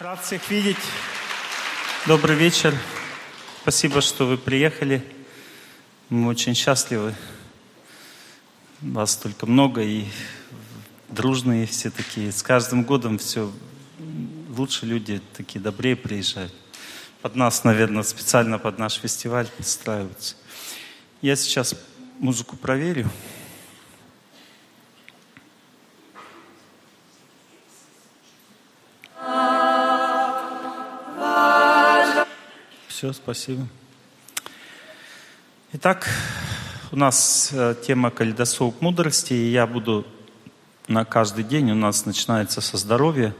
Рад всех видеть. Добрый вечер. Спасибо, что вы приехали. Мы очень счастливы. Вас столько много и дружные все такие. С каждым годом все лучше люди такие добрее приезжают. Под нас, наверное, специально под наш фестиваль подстраиваются. Я сейчас музыку проверю. Все, спасибо. Итак, у нас э, тема калейдоскоп мудрости, и я буду на каждый день, у нас начинается со здоровья,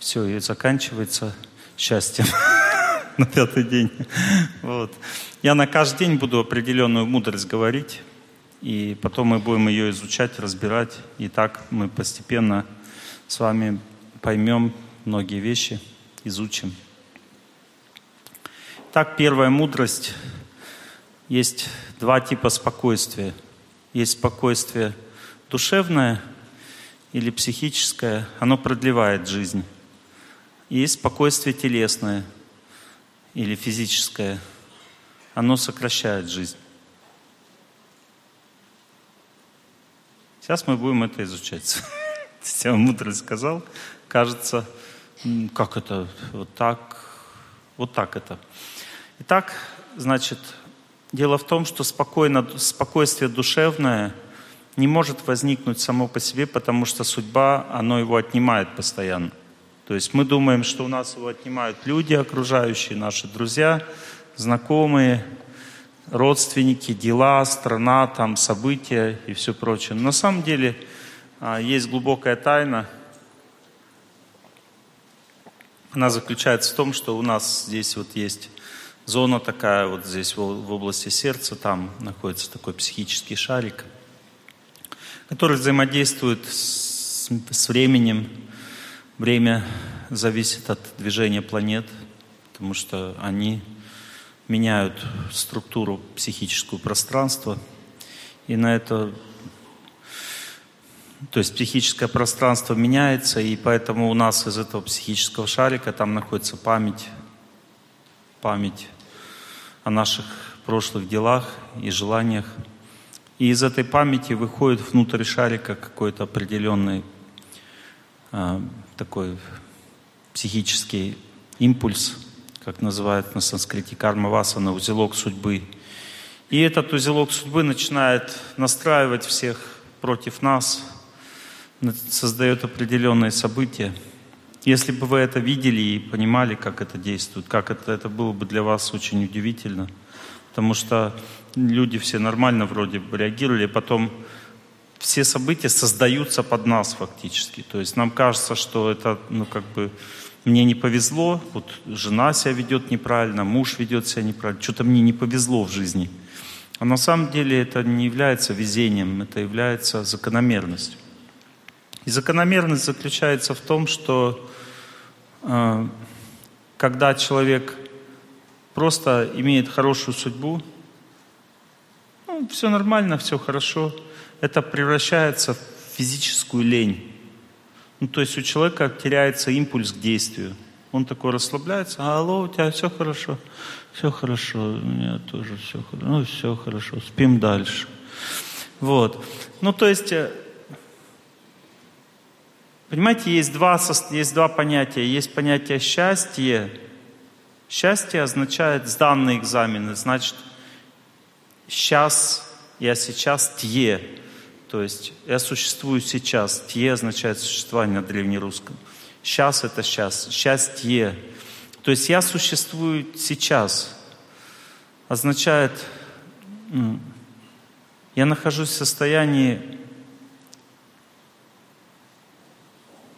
все, и заканчивается счастьем на пятый день. Вот. Я на каждый день буду определенную мудрость говорить, и потом мы будем ее изучать, разбирать, и так мы постепенно с вами поймем многие вещи, изучим. Так, первая мудрость. Есть два типа спокойствия. Есть спокойствие душевное или психическое, оно продлевает жизнь. И есть спокойствие телесное или физическое, оно сокращает жизнь. Сейчас мы будем это изучать. Я мудрость сказал. Кажется, как это, вот так, вот так это. Итак, значит, дело в том, что спокойно, спокойствие душевное не может возникнуть само по себе, потому что судьба, оно его отнимает постоянно. То есть мы думаем, что у нас его отнимают люди окружающие, наши друзья, знакомые, родственники, дела, страна, там, события и все прочее. Но на самом деле а, есть глубокая тайна. Она заключается в том, что у нас здесь вот есть зона такая вот здесь в области сердца, там находится такой психический шарик, который взаимодействует с, с временем. Время зависит от движения планет, потому что они меняют структуру психического пространства. И на это, то есть психическое пространство меняется, и поэтому у нас из этого психического шарика там находится память, память о наших прошлых делах и желаниях. И из этой памяти выходит внутрь шарика какой-то определенный э, такой психический импульс, как называют на санскрите карма васана, узелок судьбы. И этот узелок судьбы начинает настраивать всех против нас, создает определенные события – если бы вы это видели и понимали, как это действует, как это, это было бы для вас очень удивительно. Потому что люди все нормально вроде бы реагировали, а потом все события создаются под нас фактически. То есть нам кажется, что это, ну как бы, мне не повезло, вот жена себя ведет неправильно, муж ведет себя неправильно, что-то мне не повезло в жизни. А на самом деле это не является везением, это является закономерностью. И закономерность заключается в том, что когда человек просто имеет хорошую судьбу, ну, все нормально, все хорошо, это превращается в физическую лень. Ну, то есть у человека теряется импульс к действию. Он такой расслабляется, а, алло, у тебя все хорошо, все хорошо, у меня тоже все хорошо, ну все хорошо, спим дальше. Вот. Ну, то есть э, Понимаете, есть два, есть два понятия. Есть понятие счастье. Счастье означает сданные экзамены. Значит, сейчас, я сейчас тье. То есть я существую сейчас. Тье означает существование на древнерусском. Сейчас это сейчас. Счастье. То есть я существую сейчас. Означает, я нахожусь в состоянии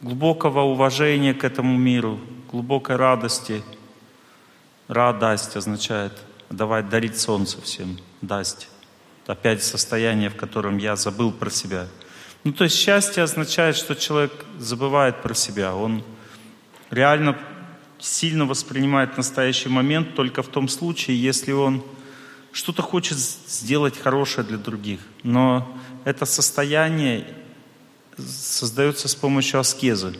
глубокого уважения к этому миру, глубокой радости. Радость означает давать, дарить солнце всем, дасть. Опять состояние, в котором я забыл про себя. Ну, то есть счастье означает, что человек забывает про себя. Он реально сильно воспринимает настоящий момент только в том случае, если он что-то хочет сделать хорошее для других. Но это состояние создается с помощью аскезы.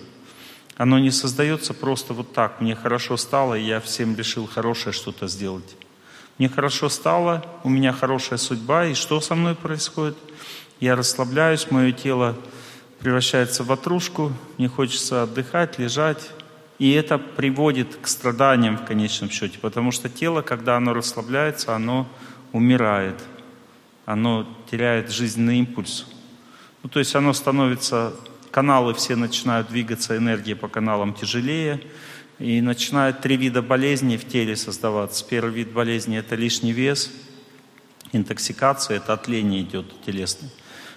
Оно не создается просто вот так. Мне хорошо стало, и я всем решил хорошее что-то сделать. Мне хорошо стало, у меня хорошая судьба, и что со мной происходит? Я расслабляюсь, мое тело превращается в ватрушку, мне хочется отдыхать, лежать. И это приводит к страданиям в конечном счете, потому что тело, когда оно расслабляется, оно умирает, оно теряет жизненный импульс. Ну, то есть оно становится, каналы все начинают двигаться, энергия по каналам тяжелее, и начинают три вида болезней в теле создаваться. Первый вид болезни – это лишний вес, интоксикация, это отление идет телесное.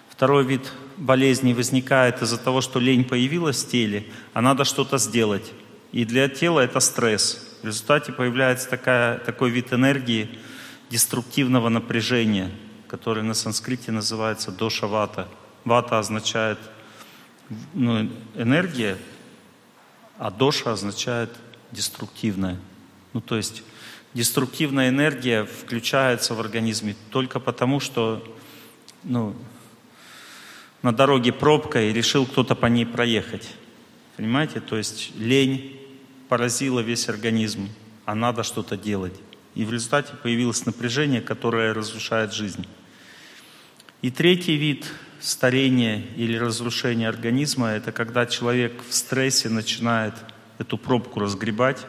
Второй вид болезни возникает из-за того, что лень появилась в теле, а надо что-то сделать. И для тела это стресс. В результате появляется такая, такой вид энергии деструктивного напряжения, который на санскрите называется доша вата. Означает ну, энергия, а доша означает деструктивная. Ну, то есть деструктивная энергия включается в организме только потому, что ну, на дороге пробка и решил кто-то по ней проехать. Понимаете? То есть лень поразила весь организм, а надо что-то делать. И в результате появилось напряжение, которое разрушает жизнь. И третий вид старения или разрушения организма – это когда человек в стрессе начинает эту пробку разгребать,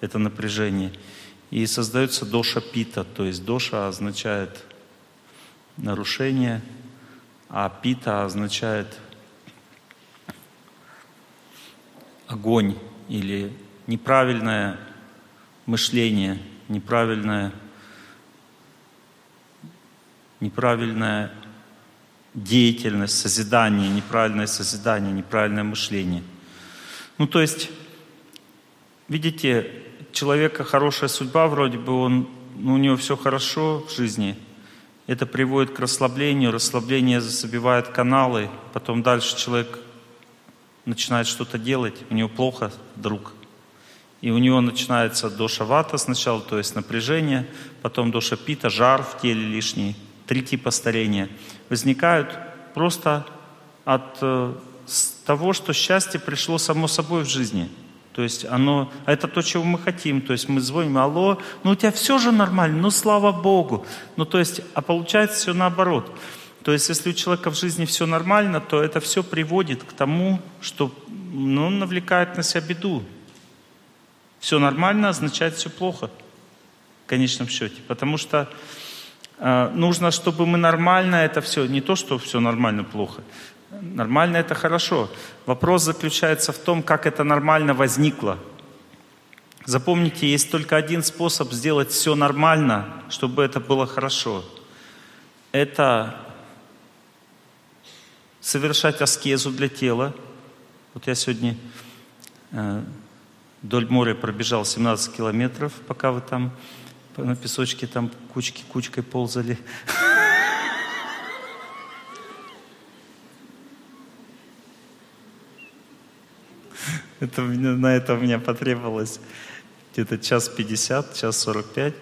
это напряжение, и создается доша пита, то есть доша означает нарушение, а пита означает огонь или неправильное мышление, неправильное, неправильная деятельность, созидание, неправильное созидание, неправильное мышление. Ну, то есть, видите, человека хорошая судьба, вроде бы он, ну, у него все хорошо в жизни – это приводит к расслаблению, расслабление забивает каналы, потом дальше человек начинает что-то делать, у него плохо вдруг. И у него начинается доша вата сначала, то есть напряжение, потом доша пита, жар в теле лишний, три типа старения. Возникают просто от э, того, что счастье пришло само собой в жизни – то есть оно, это то, чего мы хотим. То есть мы звоним, алло, ну у тебя все же нормально, ну слава Богу. Ну то есть, а получается все наоборот. То есть если у человека в жизни все нормально, то это все приводит к тому, что ну, он навлекает на себя беду. Все нормально означает все плохо в конечном счете. Потому что нужно, чтобы мы нормально это все, не то, что все нормально плохо, Нормально это хорошо. Вопрос заключается в том, как это нормально возникло. Запомните, есть только один способ сделать все нормально, чтобы это было хорошо. Это совершать аскезу для тела. Вот я сегодня э, вдоль моря пробежал 17 километров, пока вы там на песочке там кучки кучкой ползали. Это, на это у меня потребовалось где-то час пятьдесят, час сорок пять.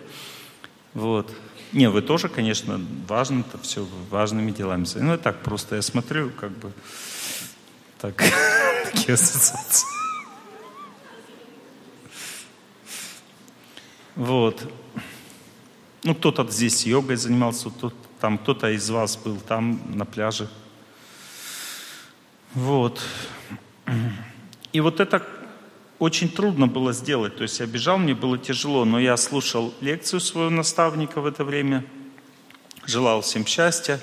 Вот. Не, вы тоже, конечно, важно это все, важными делами. Ну, и так просто я смотрю, как бы, так, такие ассоциации. Вот. Ну, кто-то здесь йогой занимался, тут, там кто-то из вас был там на пляже. Вот. И вот это очень трудно было сделать. То есть я бежал, мне было тяжело, но я слушал лекцию своего наставника в это время, желал всем счастья,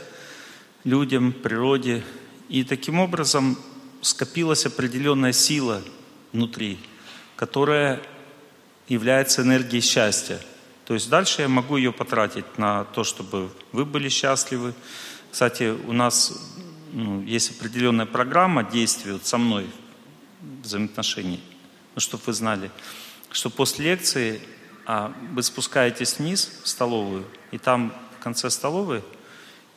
людям, природе. И таким образом скопилась определенная сила внутри, которая является энергией счастья. То есть дальше я могу ее потратить на то, чтобы вы были счастливы. Кстати, у нас ну, есть определенная программа действий вот со мной взаимоотношений. Ну, чтобы вы знали, что после лекции а, вы спускаетесь вниз в столовую, и там в конце столовой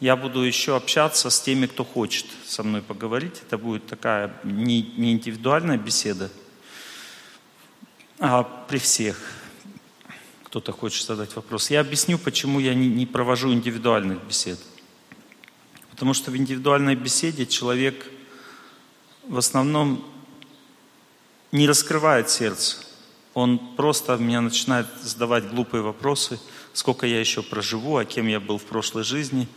я буду еще общаться с теми, кто хочет со мной поговорить. Это будет такая не, не индивидуальная беседа, а при всех. Кто-то хочет задать вопрос. Я объясню, почему я не, провожу индивидуальных бесед. Потому что в индивидуальной беседе человек в основном не раскрывает сердце. Он просто меня начинает задавать глупые вопросы, сколько я еще проживу, а кем я был в прошлой жизни,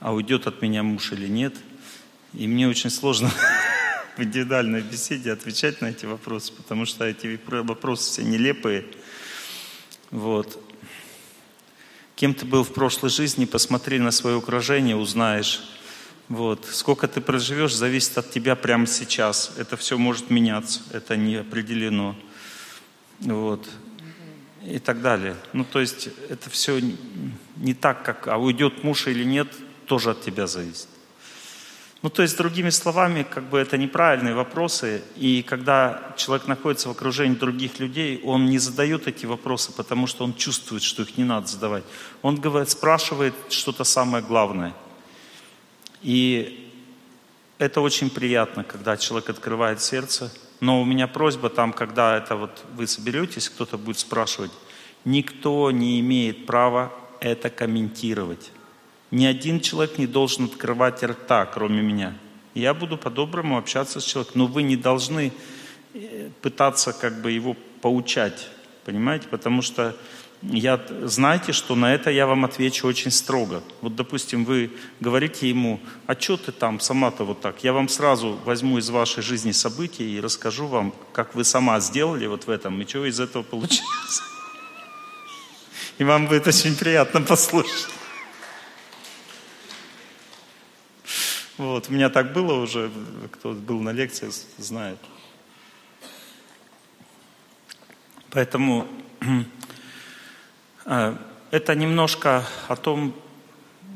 а уйдет от меня муж или нет. И мне очень сложно в индивидуальной беседе отвечать на эти вопросы, потому что эти вопросы все нелепые. Вот. Кем ты был в прошлой жизни, посмотри на свое окружение, узнаешь. Вот. Сколько ты проживешь, зависит от тебя прямо сейчас. Это все может меняться, это не определено. Вот. И так далее. Ну, то есть это все не так, как, а уйдет муж или нет, тоже от тебя зависит. Ну, то есть, другими словами, как бы это неправильные вопросы, и когда человек находится в окружении других людей, он не задает эти вопросы, потому что он чувствует, что их не надо задавать. Он говорит, спрашивает что-то самое главное – и это очень приятно, когда человек открывает сердце. Но у меня просьба там, когда это вот вы соберетесь, кто-то будет спрашивать, никто не имеет права это комментировать. Ни один человек не должен открывать рта, кроме меня. Я буду по-доброму общаться с человеком, но вы не должны э, пытаться как бы его поучать, понимаете? Потому что я, знаете, что на это я вам отвечу очень строго. Вот, допустим, вы говорите ему, а что ты там сама-то вот так? Я вам сразу возьму из вашей жизни события и расскажу вам, как вы сама сделали вот в этом, и что из этого получилось. И вам будет очень приятно послушать. Вот, у меня так было уже, кто был на лекции, знает. Поэтому а, это немножко о том,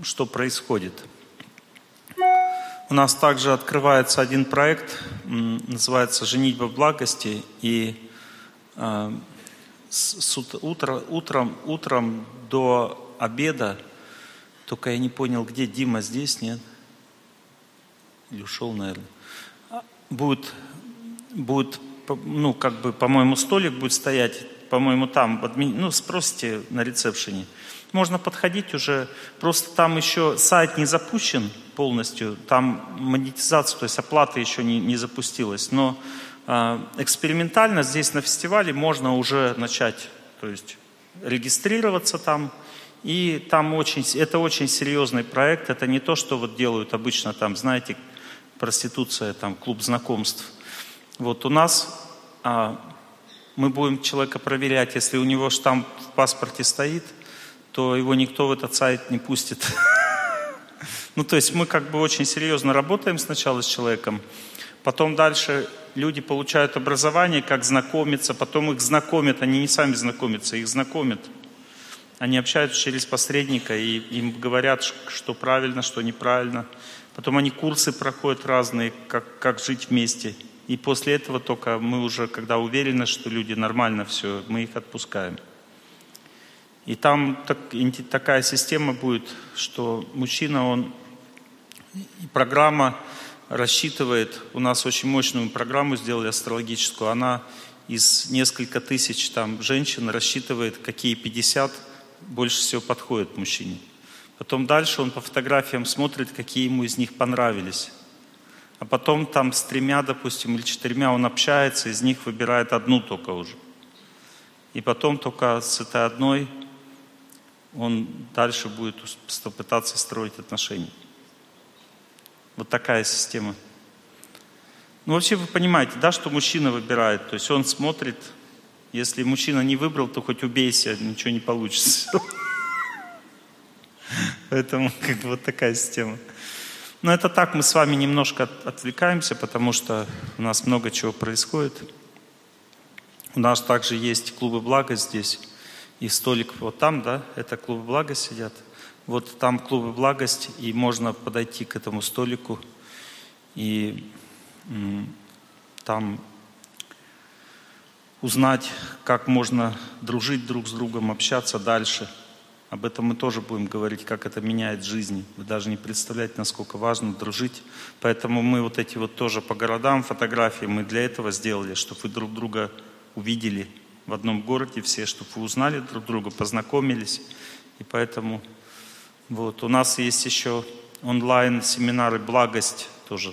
что происходит. У нас также открывается один проект, называется «Женитьба благости», и а, с утра, утром, утром до обеда, только я не понял, где Дима, здесь, нет? Или ушел, наверное. А, будет, будет ну, как бы, по-моему, столик будет стоять по-моему, там, ну, спросите на ресепшене. Можно подходить уже, просто там еще сайт не запущен полностью, там монетизация, то есть оплата еще не, не запустилась, но э, экспериментально здесь на фестивале можно уже начать, то есть регистрироваться там, и там очень, это очень серьезный проект, это не то, что вот делают обычно там, знаете, проституция, там, клуб знакомств. Вот у нас а, мы будем человека проверять, если у него штамп в паспорте стоит, то его никто в этот сайт не пустит. Ну, то есть мы как бы очень серьезно работаем сначала с человеком, потом дальше люди получают образование, как знакомиться, потом их знакомят, они не сами знакомятся, их знакомят. Они общаются через посредника и им говорят, что правильно, что неправильно. Потом они курсы проходят разные, как, как жить вместе. И после этого только мы уже, когда уверены, что люди нормально все, мы их отпускаем. И там так, такая система будет, что мужчина, он, программа рассчитывает, у нас очень мощную программу сделали астрологическую, она из несколько тысяч там женщин рассчитывает, какие 50 больше всего подходят мужчине. Потом дальше он по фотографиям смотрит, какие ему из них понравились а потом там с тремя, допустим, или четырьмя он общается, из них выбирает одну только уже. И потом только с этой одной он дальше будет пытаться строить отношения. Вот такая система. Ну, вообще вы понимаете, да, что мужчина выбирает. То есть он смотрит, если мужчина не выбрал, то хоть убейся, ничего не получится. Поэтому как бы вот такая система. Но это так, мы с вами немножко отвлекаемся, потому что у нас много чего происходит. У нас также есть клубы блага здесь. И столик вот там, да, это клубы блага сидят. Вот там клубы благость, и можно подойти к этому столику. И там узнать, как можно дружить друг с другом, общаться дальше – об этом мы тоже будем говорить, как это меняет жизни. Вы даже не представляете, насколько важно дружить. Поэтому мы вот эти вот тоже по городам фотографии, мы для этого сделали, чтобы вы друг друга увидели в одном городе все, чтобы вы узнали друг друга, познакомились. И поэтому вот у нас есть еще онлайн семинары «Благость» тоже.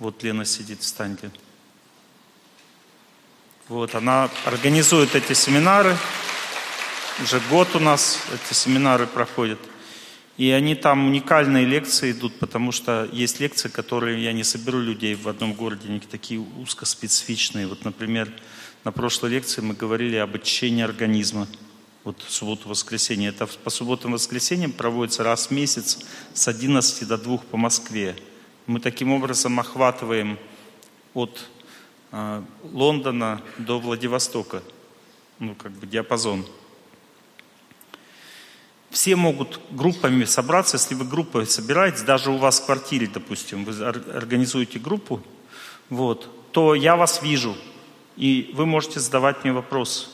Вот Лена сидит, встаньте. Вот, она организует эти семинары. Уже год у нас эти семинары проходят. И они там уникальные лекции идут, потому что есть лекции, которые я не соберу людей в одном городе, они такие узкоспецифичные. Вот, например, на прошлой лекции мы говорили об очищении организма. Вот субботу-воскресенье. Это по субботам и воскресеньям проводится раз в месяц с 11 до 2 по Москве. Мы таким образом охватываем от э, Лондона до Владивостока, ну как бы диапазон. Все могут группами собраться, если вы группой собираетесь, даже у вас в квартире, допустим, вы организуете группу, вот, то я вас вижу, и вы можете задавать мне вопросы.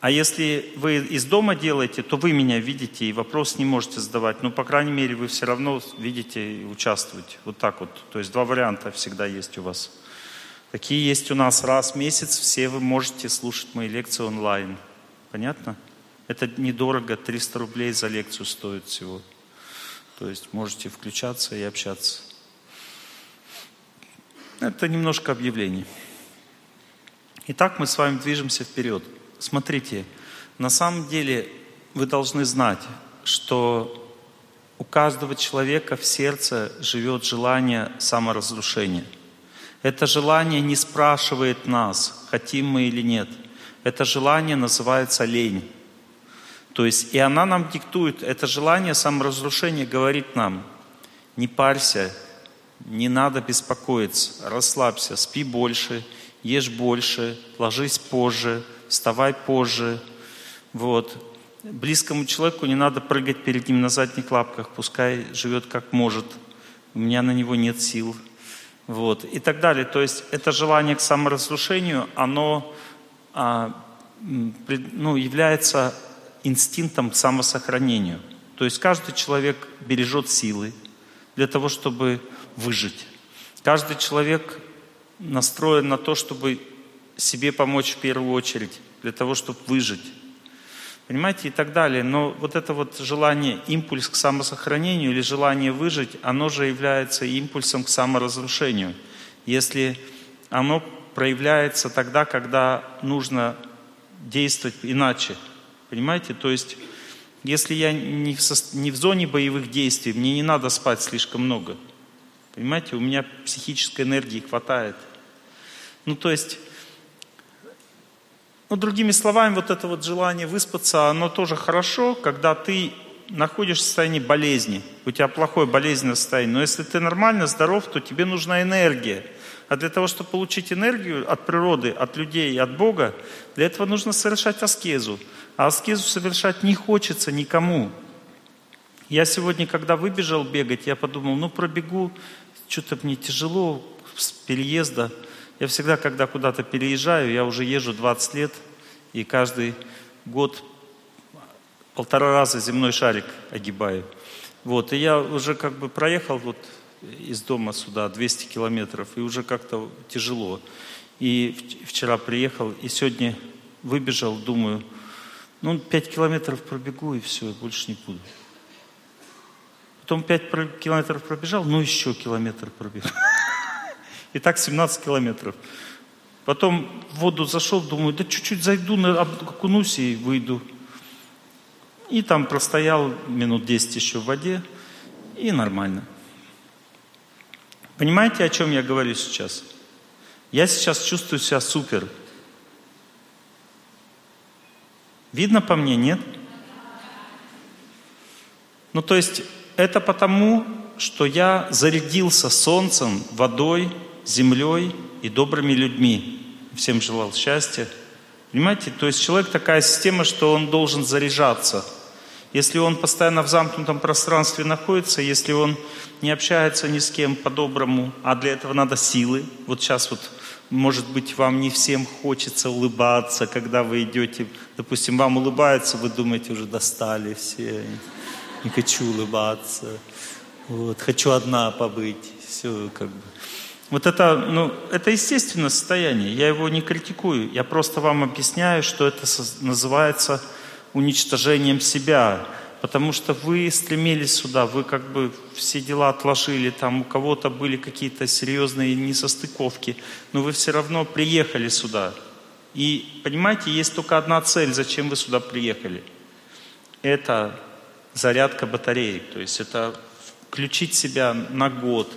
А если вы из дома делаете, то вы меня видите и вопрос не можете задавать. Но, по крайней мере, вы все равно видите и участвуете. Вот так вот. То есть два варианта всегда есть у вас. Такие есть у нас раз в месяц. Все вы можете слушать мои лекции онлайн. Понятно? Это недорого, 300 рублей за лекцию стоит всего. То есть можете включаться и общаться. Это немножко объявлений. Итак, мы с вами движемся вперед. Смотрите, на самом деле вы должны знать, что у каждого человека в сердце живет желание саморазрушения. Это желание не спрашивает нас, хотим мы или нет. Это желание называется лень. То есть и она нам диктует, это желание саморазрушения говорит нам, не парься, не надо беспокоиться, расслабься, спи больше, ешь больше, ложись позже, вставай позже. Вот. Близкому человеку не надо прыгать перед ним на задних лапках, пускай живет как может. У меня на него нет сил. Вот. И так далее. То есть это желание к саморазрушению, оно а, ну, является инстинктом самосохранению. То есть каждый человек бережет силы для того, чтобы выжить. Каждый человек настроен на то, чтобы себе помочь в первую очередь, для того, чтобы выжить. Понимаете, и так далее. Но вот это вот желание, импульс к самосохранению или желание выжить, оно же является импульсом к саморазрушению. Если оно проявляется тогда, когда нужно действовать иначе – Понимаете? То есть, если я не в, со... не в зоне боевых действий, мне не надо спать слишком много. Понимаете? У меня психической энергии хватает. Ну, то есть, ну, другими словами, вот это вот желание выспаться, оно тоже хорошо, когда ты находишься в состоянии болезни, у тебя плохое болезненное состояние. Но если ты нормально, здоров, то тебе нужна энергия. А для того, чтобы получить энергию от природы, от людей, от Бога, для этого нужно совершать аскезу. А аскезу совершать не хочется никому. Я сегодня, когда выбежал бегать, я подумал, ну пробегу, что-то мне тяжело с переезда. Я всегда, когда куда-то переезжаю, я уже езжу 20 лет, и каждый год полтора раза земной шарик огибаю. Вот, и я уже как бы проехал вот из дома сюда 200 километров, и уже как-то тяжело. И вчера приехал, и сегодня выбежал, думаю, ну, 5 километров пробегу и все, больше не буду. Потом 5 километров пробежал, ну еще километр пробежал. И так 17 километров. Потом в воду зашел, думаю, да чуть-чуть зайду, окунусь и выйду. И там простоял минут 10 еще в воде, и нормально. Понимаете, о чем я говорю сейчас? Я сейчас чувствую себя супер. Видно по мне, нет? Ну, то есть, это потому, что я зарядился солнцем, водой, землей и добрыми людьми. Всем желал счастья. Понимаете? То есть человек такая система, что он должен заряжаться. Если он постоянно в замкнутом пространстве находится, если он не общается ни с кем по-доброму, а для этого надо силы. Вот сейчас вот может быть, вам не всем хочется улыбаться, когда вы идете, допустим, вам улыбаются, вы думаете, уже достали все, не хочу улыбаться, вот, хочу одна побыть, все как бы. Вот это, ну, это естественное состояние, я его не критикую, я просто вам объясняю, что это называется уничтожением себя. Потому что вы стремились сюда, вы как бы все дела отложили, там у кого-то были какие-то серьезные несостыковки, но вы все равно приехали сюда. И понимаете, есть только одна цель, зачем вы сюда приехали. Это зарядка батареи, то есть это включить себя на год,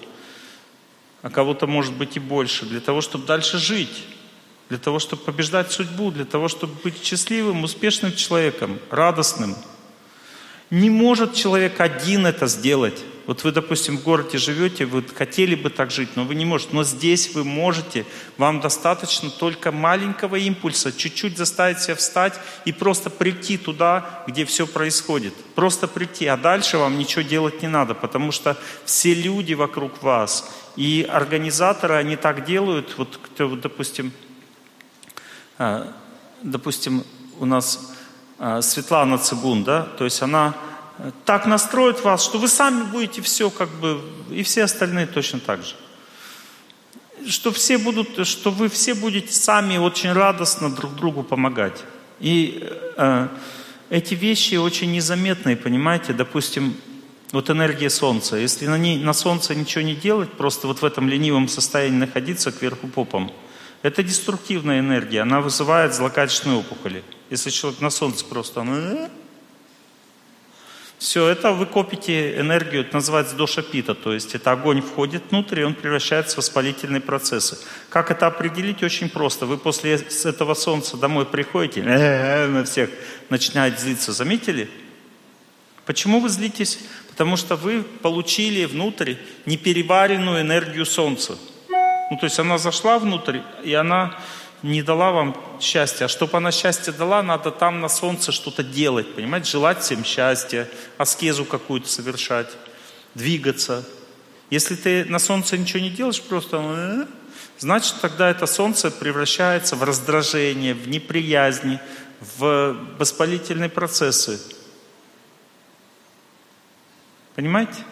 а кого-то может быть и больше, для того, чтобы дальше жить, для того, чтобы побеждать судьбу, для того, чтобы быть счастливым, успешным человеком, радостным – не может человек один это сделать. Вот вы, допустим, в городе живете, вы хотели бы так жить, но вы не можете. Но здесь вы можете. Вам достаточно только маленького импульса, чуть-чуть заставить себя встать и просто прийти туда, где все происходит. Просто прийти. А дальше вам ничего делать не надо, потому что все люди вокруг вас и организаторы, они так делают. Вот, допустим, допустим, у нас а, Светлана Цигун, да, то есть она э, так настроит вас, что вы сами будете все как бы, и все остальные точно так же. Что все будут, что вы все будете сами очень радостно друг другу помогать. И э, эти вещи очень незаметные, понимаете, допустим, вот энергия Солнца. Если на, ней, на Солнце ничего не делать, просто вот в этом ленивом состоянии находиться кверху попом, это деструктивная энергия, она вызывает злокачественные опухоли. Если человек на солнце просто... «Э?» Все, это вы копите энергию, это называется дошапита, то есть это огонь входит внутрь, и он превращается в воспалительные процессы. Как это определить? Очень просто. Вы после этого солнца домой приходите, «Э, на всех начинает злиться. Заметили? Почему вы злитесь? Потому что вы получили внутрь непереваренную энергию солнца. Ну, то есть она зашла внутрь, и она не дала вам счастья. А чтобы она счастье дала, надо там на солнце что-то делать, понимаете? Желать всем счастья, аскезу какую-то совершать, двигаться. Если ты на солнце ничего не делаешь, просто э, значит тогда это солнце превращается в раздражение, в неприязнь, в воспалительные процессы. Понимаете?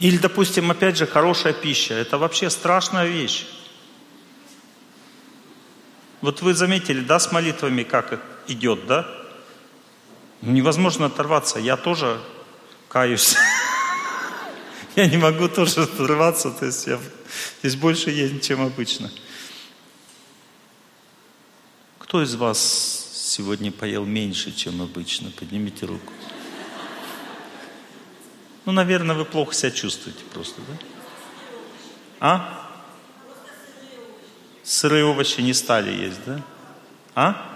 Или, допустим, опять же, хорошая пища. Это вообще страшная вещь. Вот вы заметили, да, с молитвами как идет, да? Невозможно оторваться. Я тоже каюсь. Я не могу тоже оторваться, то есть я, здесь больше есть, чем обычно. Кто из вас сегодня поел меньше, чем обычно? Поднимите руку. Ну, наверное, вы плохо себя чувствуете просто, да? А? Сырые овощи не стали есть, да? А?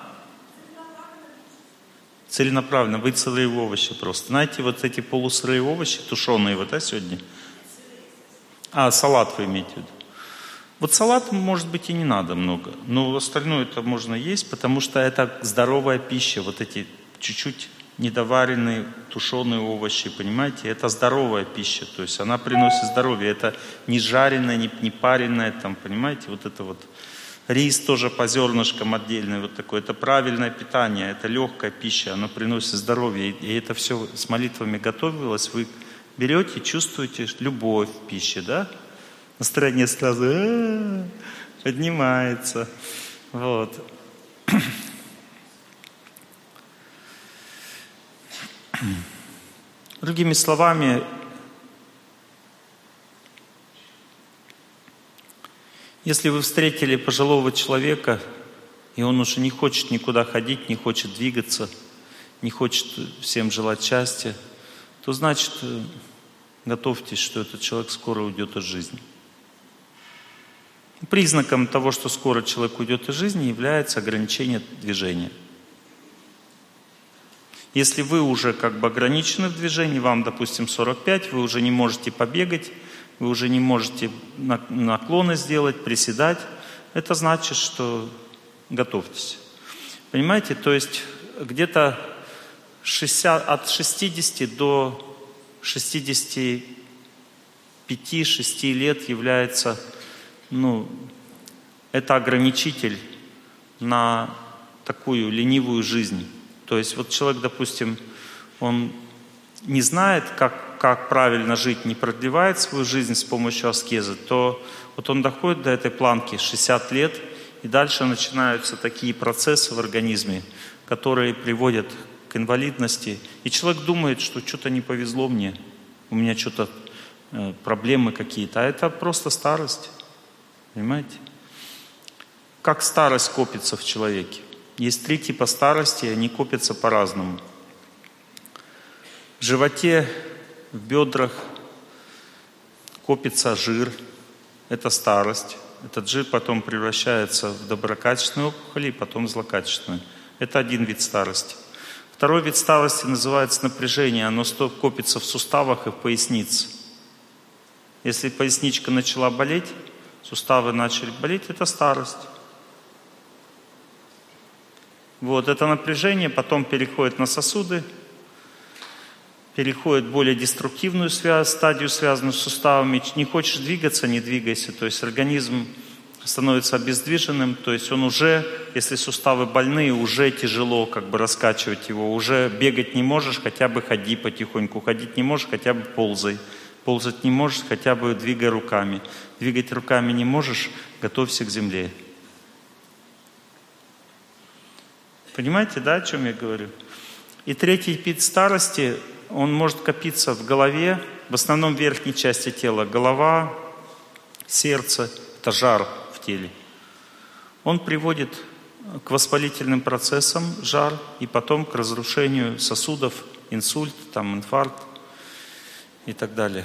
Целенаправленно, вы сырые овощи просто. Знаете, вот эти полусырые овощи, тушеные вот, да, сегодня? А, салат вы имеете в виду? Вот салат, может быть, и не надо много, но остальное это можно есть, потому что это здоровая пища, вот эти чуть-чуть недоваренные тушеные овощи, понимаете, это здоровая пища, то есть она приносит здоровье, это не жареное, не, не пареное, там, понимаете, вот это вот. Рис тоже по зернышкам отдельный, вот такой, это правильное питание, это легкая пища, оно приносит здоровье, и это все с молитвами готовилось, вы берете, чувствуете любовь в пище, да? Настроение сразу «А, поднимается, вот. Другими словами, если вы встретили пожилого человека, и он уже не хочет никуда ходить, не хочет двигаться, не хочет всем желать счастья, то значит, э, готовьтесь, что этот человек скоро уйдет из жизни. Признаком того, что скоро человек уйдет из жизни, является ограничение движения – если вы уже как бы ограничены в движении, вам, допустим, 45, вы уже не можете побегать, вы уже не можете наклоны сделать, приседать, это значит, что готовьтесь. Понимаете, то есть где-то 60, от 60 до 65-6 лет является, ну, это ограничитель на такую ленивую жизнь. То есть вот человек, допустим, он не знает, как, как правильно жить, не продлевает свою жизнь с помощью аскезы, то вот он доходит до этой планки 60 лет, и дальше начинаются такие процессы в организме. которые приводят к инвалидности. И человек думает, что что-то не повезло мне, у меня что-то э, проблемы какие-то. А это просто старость. Понимаете? Как старость копится в человеке? Есть три типа старости, они копятся по-разному. В животе, в бедрах копится жир. Это старость. Этот жир потом превращается в доброкачественную опухоль и потом в злокачественную. Это один вид старости. Второй вид старости называется напряжение. Оно копится в суставах и в пояснице. Если поясничка начала болеть, суставы начали болеть, это старость. Вот это напряжение потом переходит на сосуды, переходит в более деструктивную связь, стадию, связанную с суставами. Не хочешь двигаться, не двигайся. То есть организм становится обездвиженным, то есть он уже, если суставы больные, уже тяжело как бы раскачивать его, уже бегать не можешь, хотя бы ходи потихоньку, ходить не можешь, хотя бы ползай, ползать не можешь, хотя бы двигай руками, двигать руками не можешь, готовься к земле. Понимаете, да, о чем я говорю? И третий вид старости он может копиться в голове, в основном в верхней части тела. Голова, сердце – это жар в теле. Он приводит к воспалительным процессам жар и потом к разрушению сосудов, инсульт, там, инфаркт и так далее.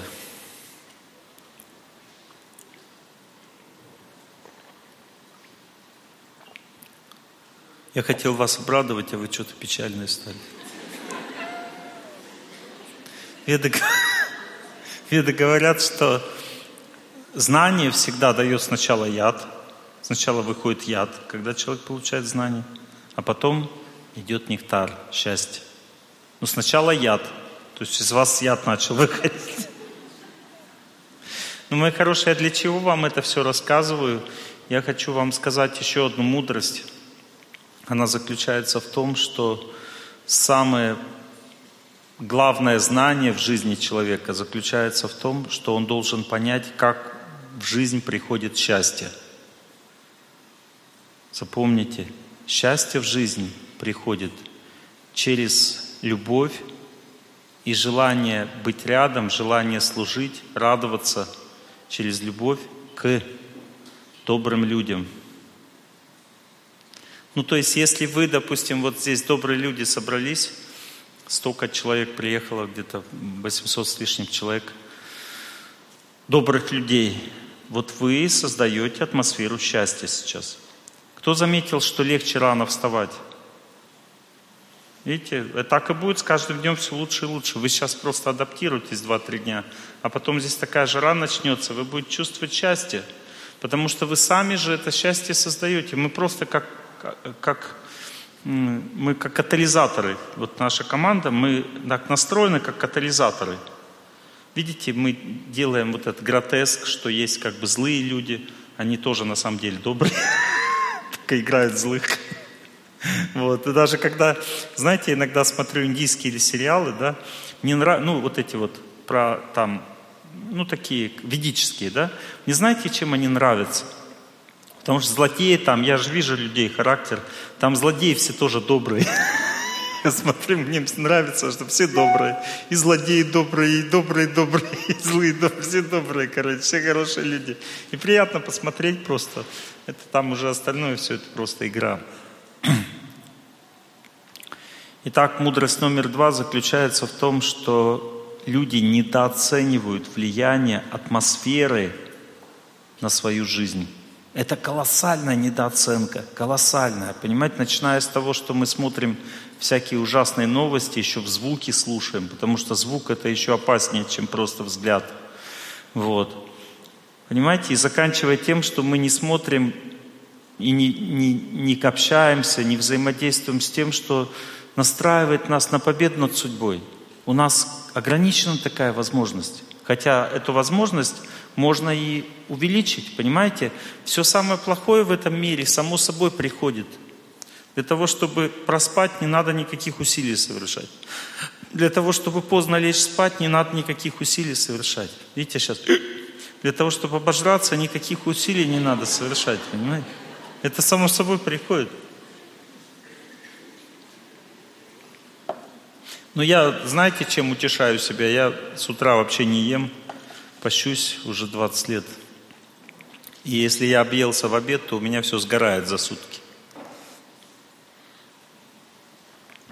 Я хотел вас обрадовать, а вы что-то печальные стали. Веды, веды говорят, что знание всегда дает сначала яд. Сначала выходит яд, когда человек получает знание, а потом идет нектар, счастье. Но сначала яд. То есть из вас яд начал выходить. Но, мои хорошие, я для чего вам это все рассказываю? Я хочу вам сказать еще одну мудрость. Она заключается в том, что самое главное знание в жизни человека заключается в том, что он должен понять, как в жизнь приходит счастье. Запомните, счастье в жизни приходит через любовь и желание быть рядом, желание служить, радоваться через любовь к добрым людям. Ну, то есть, если вы, допустим, вот здесь добрые люди собрались, Столько человек приехало, где-то 800 с лишним человек, добрых людей. Вот вы создаете атмосферу счастья сейчас. Кто заметил, что легче рано вставать? Видите, так и будет с каждым днем все лучше и лучше. Вы сейчас просто адаптируетесь 2-3 дня, а потом здесь такая жара начнется, вы будете чувствовать счастье, потому что вы сами же это счастье создаете. Мы просто как, как мы как катализаторы, вот наша команда, мы так настроены как катализаторы. Видите, мы делаем вот этот гротеск, что есть как бы злые люди, они тоже на самом деле добрые, только играют злых. Вот, и даже когда, знаете, иногда смотрю индийские или сериалы, да, мне нравится, ну, вот эти вот про там, ну, такие ведические, да, не знаете, чем они нравятся? Потому что злодеи там, я же вижу людей, характер, там злодеи все тоже добрые. Я смотрю, мне нравится, что все добрые. И злодеи добрые, и добрые, добрые, и злые, добрые, все добрые, короче, все хорошие люди. И приятно посмотреть просто. Это там уже остальное все, это просто игра. Итак, мудрость номер два заключается в том, что люди недооценивают влияние атмосферы на свою жизнь. Это колоссальная недооценка, колоссальная. Понимаете, начиная с того, что мы смотрим всякие ужасные новости, еще в звуке слушаем, потому что звук это еще опаснее, чем просто взгляд. Вот. Понимаете, и заканчивая тем, что мы не смотрим и не, не, не общаемся, не взаимодействуем с тем, что настраивает нас на победу над судьбой. У нас ограничена такая возможность. Хотя эту возможность можно и увеличить, понимаете? Все самое плохое в этом мире само собой приходит. Для того, чтобы проспать, не надо никаких усилий совершать. Для того, чтобы поздно лечь спать, не надо никаких усилий совершать. Видите, сейчас для того, чтобы обожраться, никаких усилий не надо совершать, понимаете? Это само собой приходит. Ну, я, знаете, чем утешаю себя? Я с утра вообще не ем, пощусь уже 20 лет. И если я объелся в обед, то у меня все сгорает за сутки.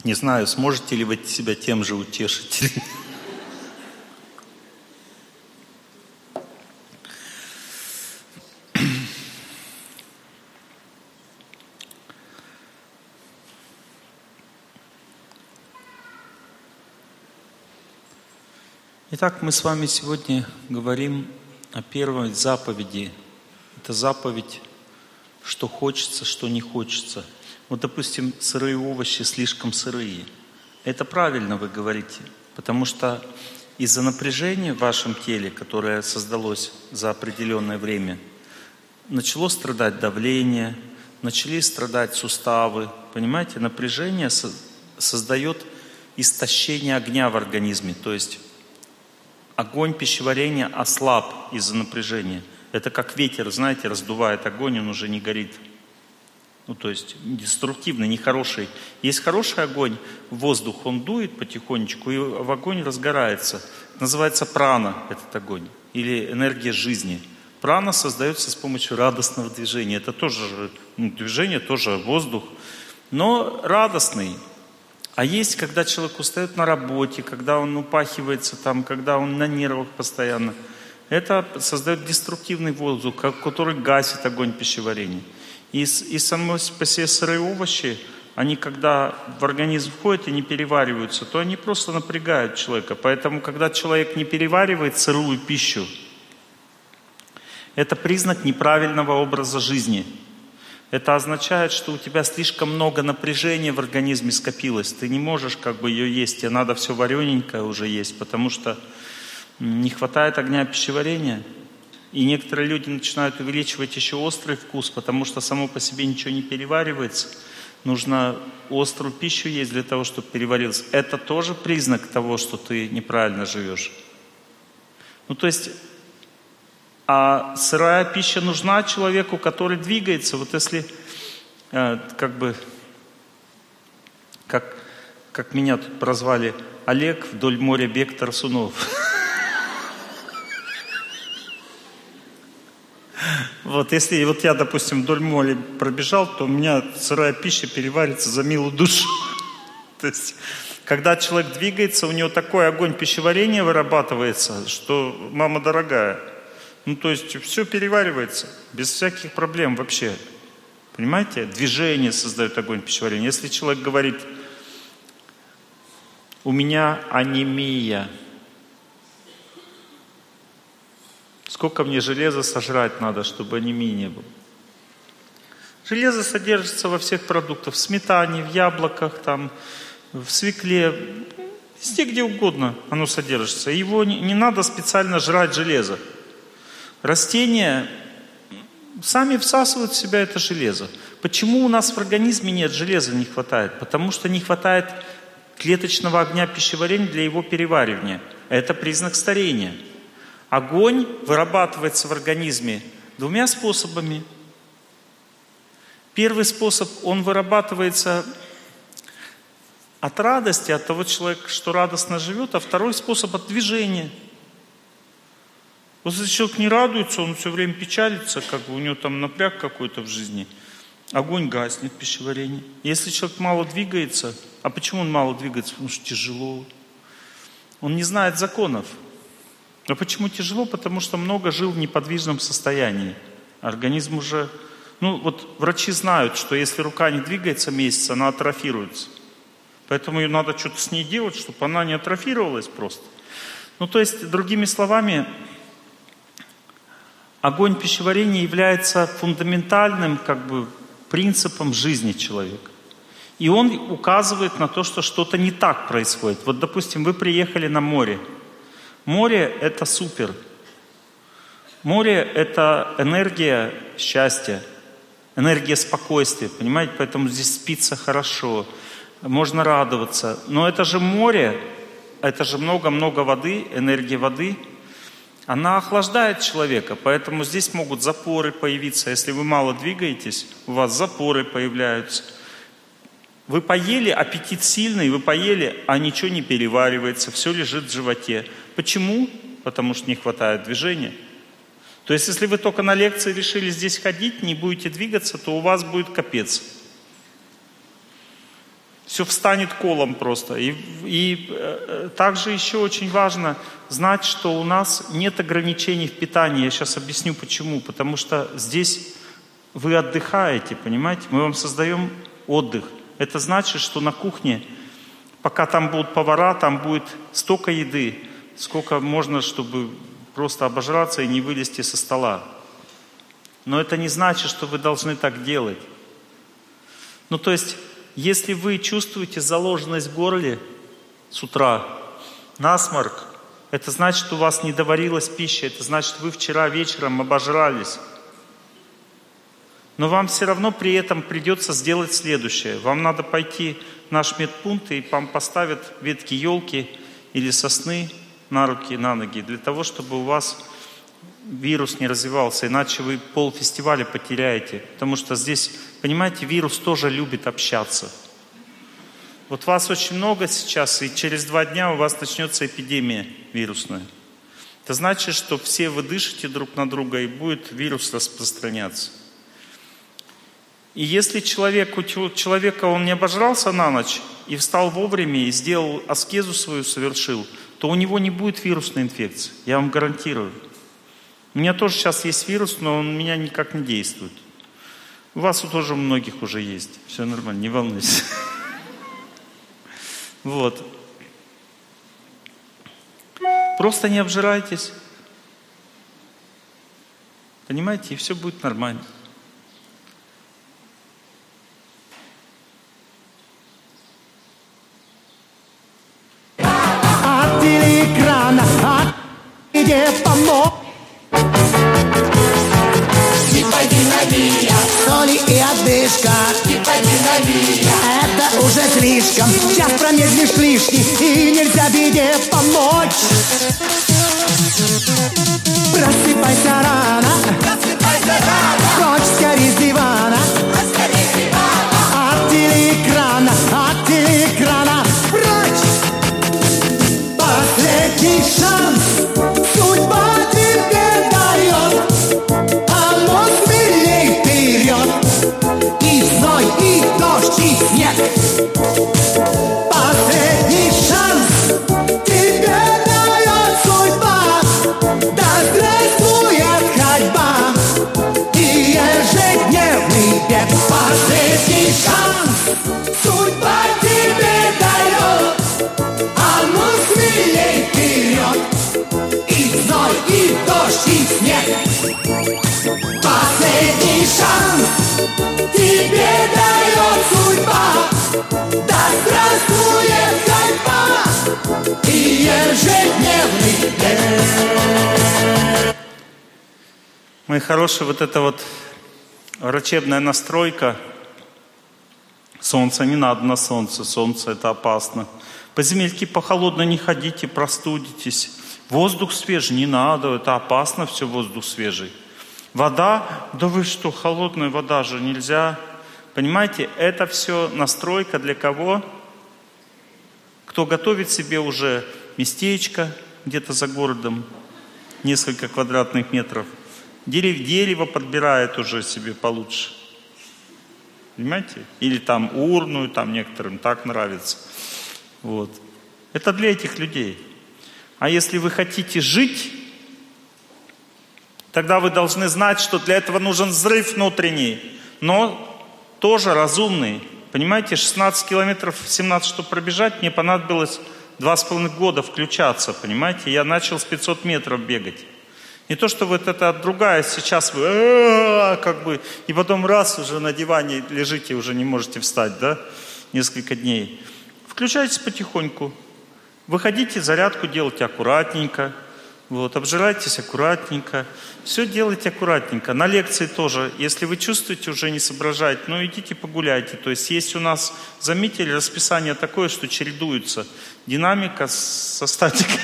Не знаю, сможете ли вы себя тем же утешить. Итак, мы с вами сегодня говорим о первой заповеди. Это заповедь, что хочется, что не хочется. Вот, допустим, сырые овощи слишком сырые. Это правильно вы говорите, потому что из-за напряжения в вашем теле, которое создалось за определенное время, начало страдать давление, начали страдать суставы. Понимаете, напряжение создает истощение огня в организме. То есть огонь пищеварения ослаб из-за напряжения. Это как ветер, знаете, раздувает огонь, он уже не горит. Ну, то есть деструктивный, нехороший. Есть хороший огонь, воздух, он дует потихонечку, и в огонь разгорается. Называется прана этот огонь, или энергия жизни. Прана создается с помощью радостного движения. Это тоже ну, движение, тоже воздух, но радостный. А есть, когда человек устает на работе, когда он упахивается там, когда он на нервах постоянно. Это создает деструктивный воздух, который гасит огонь пищеварения. И, и само по себе сырые овощи, они когда в организм входят и не перевариваются, то они просто напрягают человека. Поэтому, когда человек не переваривает сырую пищу, это признак неправильного образа жизни – это означает, что у тебя слишком много напряжения в организме скопилось. Ты не можешь как бы ее есть, тебе надо все варененькое уже есть, потому что не хватает огня пищеварения. И некоторые люди начинают увеличивать еще острый вкус, потому что само по себе ничего не переваривается. Нужно острую пищу есть для того, чтобы переварилось. Это тоже признак того, что ты неправильно живешь. Ну, то есть а сырая пища нужна человеку, который двигается. Вот если э, как бы, как, как меня тут прозвали, Олег вдоль моря бег Тарсунов. Вот если вот я, допустим, вдоль моря пробежал, то у меня сырая пища переварится за милую душу. То есть, когда человек двигается, у него такой огонь пищеварения вырабатывается, что мама дорогая – ну, то есть все переваривается без всяких проблем вообще. Понимаете? Движение создает огонь пищеварения. Если человек говорит, у меня анемия, сколько мне железа сожрать надо, чтобы анемии не было? Железо содержится во всех продуктах, в сметане, в яблоках, там, в свекле, везде, где угодно оно содержится. Его не, не надо специально жрать железо. Растения сами всасывают в себя это железо. Почему у нас в организме нет железа, не хватает? Потому что не хватает клеточного огня пищеварения для его переваривания. Это признак старения. Огонь вырабатывается в организме двумя способами. Первый способ, он вырабатывается от радости, от того человека, что радостно живет, а второй способ от движения – вот если человек не радуется, он все время печалится, как бы у него там напряг какой-то в жизни, огонь гаснет в пищеварении. Если человек мало двигается, а почему он мало двигается? Потому что тяжело. Он не знает законов. А почему тяжело? Потому что много жил в неподвижном состоянии. Организм уже... Ну вот врачи знают, что если рука не двигается месяц, она атрофируется. Поэтому ее надо что-то с ней делать, чтобы она не атрофировалась просто. Ну то есть, другими словами, огонь пищеварения является фундаментальным как бы, принципом жизни человека. И он указывает на то, что что-то не так происходит. Вот, допустим, вы приехали на море. Море – это супер. Море – это энергия счастья, энергия спокойствия, понимаете? Поэтому здесь спится хорошо, можно радоваться. Но это же море, это же много-много воды, энергия воды – она охлаждает человека, поэтому здесь могут запоры появиться. Если вы мало двигаетесь, у вас запоры появляются. Вы поели, аппетит сильный, вы поели, а ничего не переваривается, все лежит в животе. Почему? Потому что не хватает движения. То есть, если вы только на лекции решили здесь ходить, не будете двигаться, то у вас будет капец. Все встанет колом просто. И, и э, также еще очень важно знать, что у нас нет ограничений в питании. Я сейчас объясню почему. Потому что здесь вы отдыхаете, понимаете? Мы вам создаем отдых. Это значит, что на кухне, пока там будут повара, там будет столько еды, сколько можно, чтобы просто обожраться и не вылезти со стола. Но это не значит, что вы должны так делать. Ну, то есть, если вы чувствуете заложенность в горле с утра, насморк, это значит, у вас не доварилась пища, это значит, вы вчера вечером обожрались. Но вам все равно при этом придется сделать следующее. Вам надо пойти в наш медпункт, и вам поставят ветки елки или сосны, на руки, на ноги, для того, чтобы у вас вирус не развивался, иначе вы пол фестиваля потеряете. Потому что здесь, понимаете, вирус тоже любит общаться. Вот вас очень много сейчас, и через два дня у вас начнется эпидемия вирусная. Это значит, что все вы дышите друг на друга, и будет вирус распространяться. И если человек, у человека он не обожрался на ночь, и встал вовремя, и сделал аскезу свою, совершил – то у него не будет вирусной инфекции. Я вам гарантирую. У меня тоже сейчас есть вирус, но он меня никак не действует. У вас тоже у многих уже есть. Все нормально, не волнуйтесь. Вот. Просто не обжирайтесь. Понимаете, и все будет нормально. тебе помог. Слишком Сейчас промедлишь лишний И нельзя беде помочь. Просыпайся рано. Просыпайся рано. Прочь скорее с дивана. От телеэкрана От телеэкрана Прочь. Последний шанс. Последний шанс. Судьба тебе дает А ну смелей вперед. И зной, и дождь, и снег. Последний шанс тебе дает судьба. Да здравствует ходьба и ежедневный день Мои хорошие, вот эта вот врачебная настройка, солнце не надо на солнце, солнце это опасно. По земельке по холодной не ходите, простудитесь. Воздух свежий не надо, это опасно все, воздух свежий. Вода, да вы что, холодная вода же нельзя. Понимаете, это все настройка для кого? Кто готовит себе уже местечко где-то за городом, несколько квадратных метров. Дерево, дерево подбирает уже себе получше. Понимаете? Или там урную, там некоторым так нравится. Вот. Это для этих людей. А если вы хотите жить, тогда вы должны знать, что для этого нужен взрыв внутренний, но тоже разумный. Понимаете, 16 километров, 17, чтобы пробежать, мне понадобилось два с половиной года включаться, понимаете? Я начал с 500 метров бегать. Не то, что вот это другая, сейчас вы как бы, и потом раз уже на диване лежите, уже не можете встать, да, несколько дней. Включайтесь потихоньку. Выходите, зарядку делайте аккуратненько, вот, обжирайтесь аккуратненько. Все делайте аккуратненько. На лекции тоже, если вы чувствуете, уже не соображаете, ну идите погуляйте. То есть есть у нас, заметили, расписание такое, что чередуется динамика со статикой.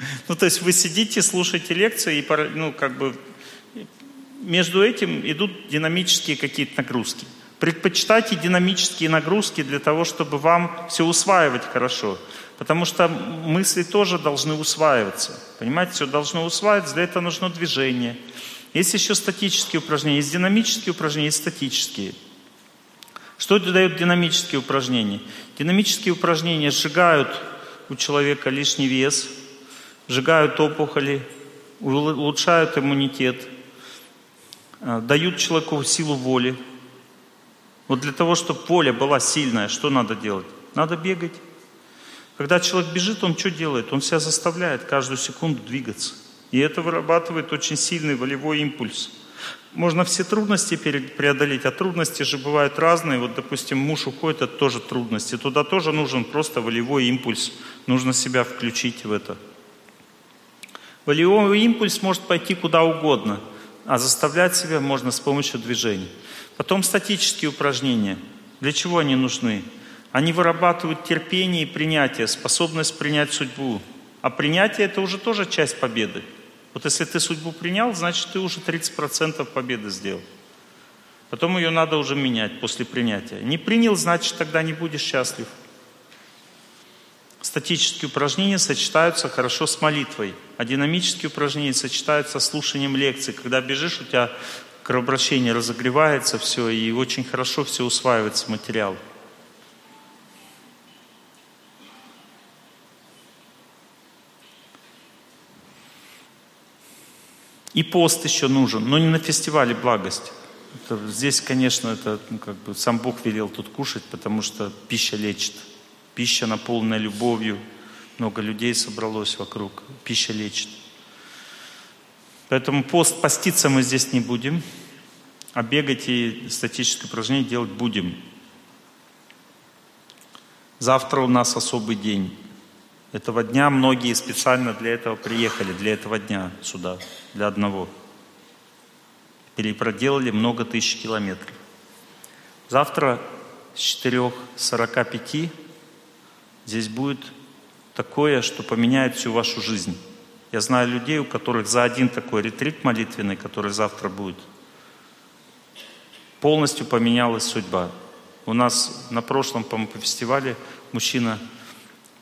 Ну, то есть вы сидите, слушаете лекции, и, ну, как бы, между этим идут динамические какие-то нагрузки. Предпочитайте динамические нагрузки для того, чтобы вам все усваивать хорошо. Потому что мысли тоже должны усваиваться. Понимаете, все должно усваиваться, для этого нужно движение. Есть еще статические упражнения, есть динамические упражнения, есть статические. Что дают динамические упражнения? Динамические упражнения сжигают у человека лишний вес, сжигают опухоли, улучшают иммунитет, э, дают человеку силу воли. Вот для того, чтобы воля была сильная, что надо делать? Надо бегать. Когда человек бежит, он что делает? Он себя заставляет каждую секунду двигаться. И это вырабатывает очень сильный волевой импульс. Можно все трудности преодолеть, а трудности же бывают разные. Вот, допустим, муж уходит, это тоже трудности. Туда тоже нужен просто волевой импульс. Нужно себя включить в это. Волевой импульс может пойти куда угодно, а заставлять себя можно с помощью движений. Потом статические упражнения. Для чего они нужны? Они вырабатывают терпение и принятие, способность принять судьбу. А принятие это уже тоже часть победы. Вот если ты судьбу принял, значит ты уже 30% победы сделал. Потом ее надо уже менять после принятия. Не принял, значит тогда не будешь счастлив. Статические упражнения сочетаются хорошо с молитвой, а динамические упражнения сочетаются с слушанием лекций. Когда бежишь, у тебя кровообращение разогревается все, и очень хорошо все усваивается материал. И пост еще нужен, но не на фестивале благость. Здесь, конечно, это ну, как бы сам Бог велел тут кушать, потому что пища лечит. Пища наполненная любовью. Много людей собралось вокруг. Пища лечит. Поэтому пост поститься мы здесь не будем, а бегать и статическое упражнение делать будем. Завтра у нас особый день. Этого дня многие специально для этого приехали, для этого дня сюда, для одного. Перепроделали много тысяч километров. Завтра с 4.45 здесь будет такое, что поменяет всю вашу жизнь. Я знаю людей, у которых за один такой ретрит молитвенный, который завтра будет, полностью поменялась судьба. У нас на прошлом, по фестивале мужчина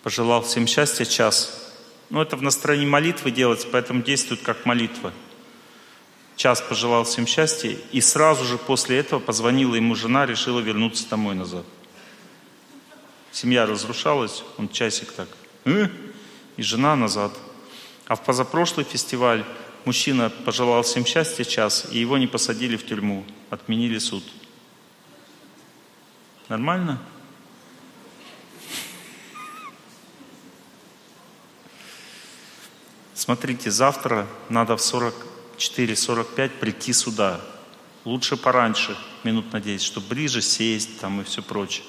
пожелал всем счастья час. Ну, это в настроении молитвы делается, поэтому действует как молитва. Час пожелал всем счастья, и сразу же после этого позвонила ему жена, решила вернуться домой назад. Семья разрушалась, он часик так, э? и жена назад. А в позапрошлый фестиваль мужчина пожелал всем счастья час, и его не посадили в тюрьму, отменили суд. Нормально? Смотрите, завтра надо в 44-45 прийти сюда. Лучше пораньше, минут на 10, чтобы ближе сесть там и все прочее.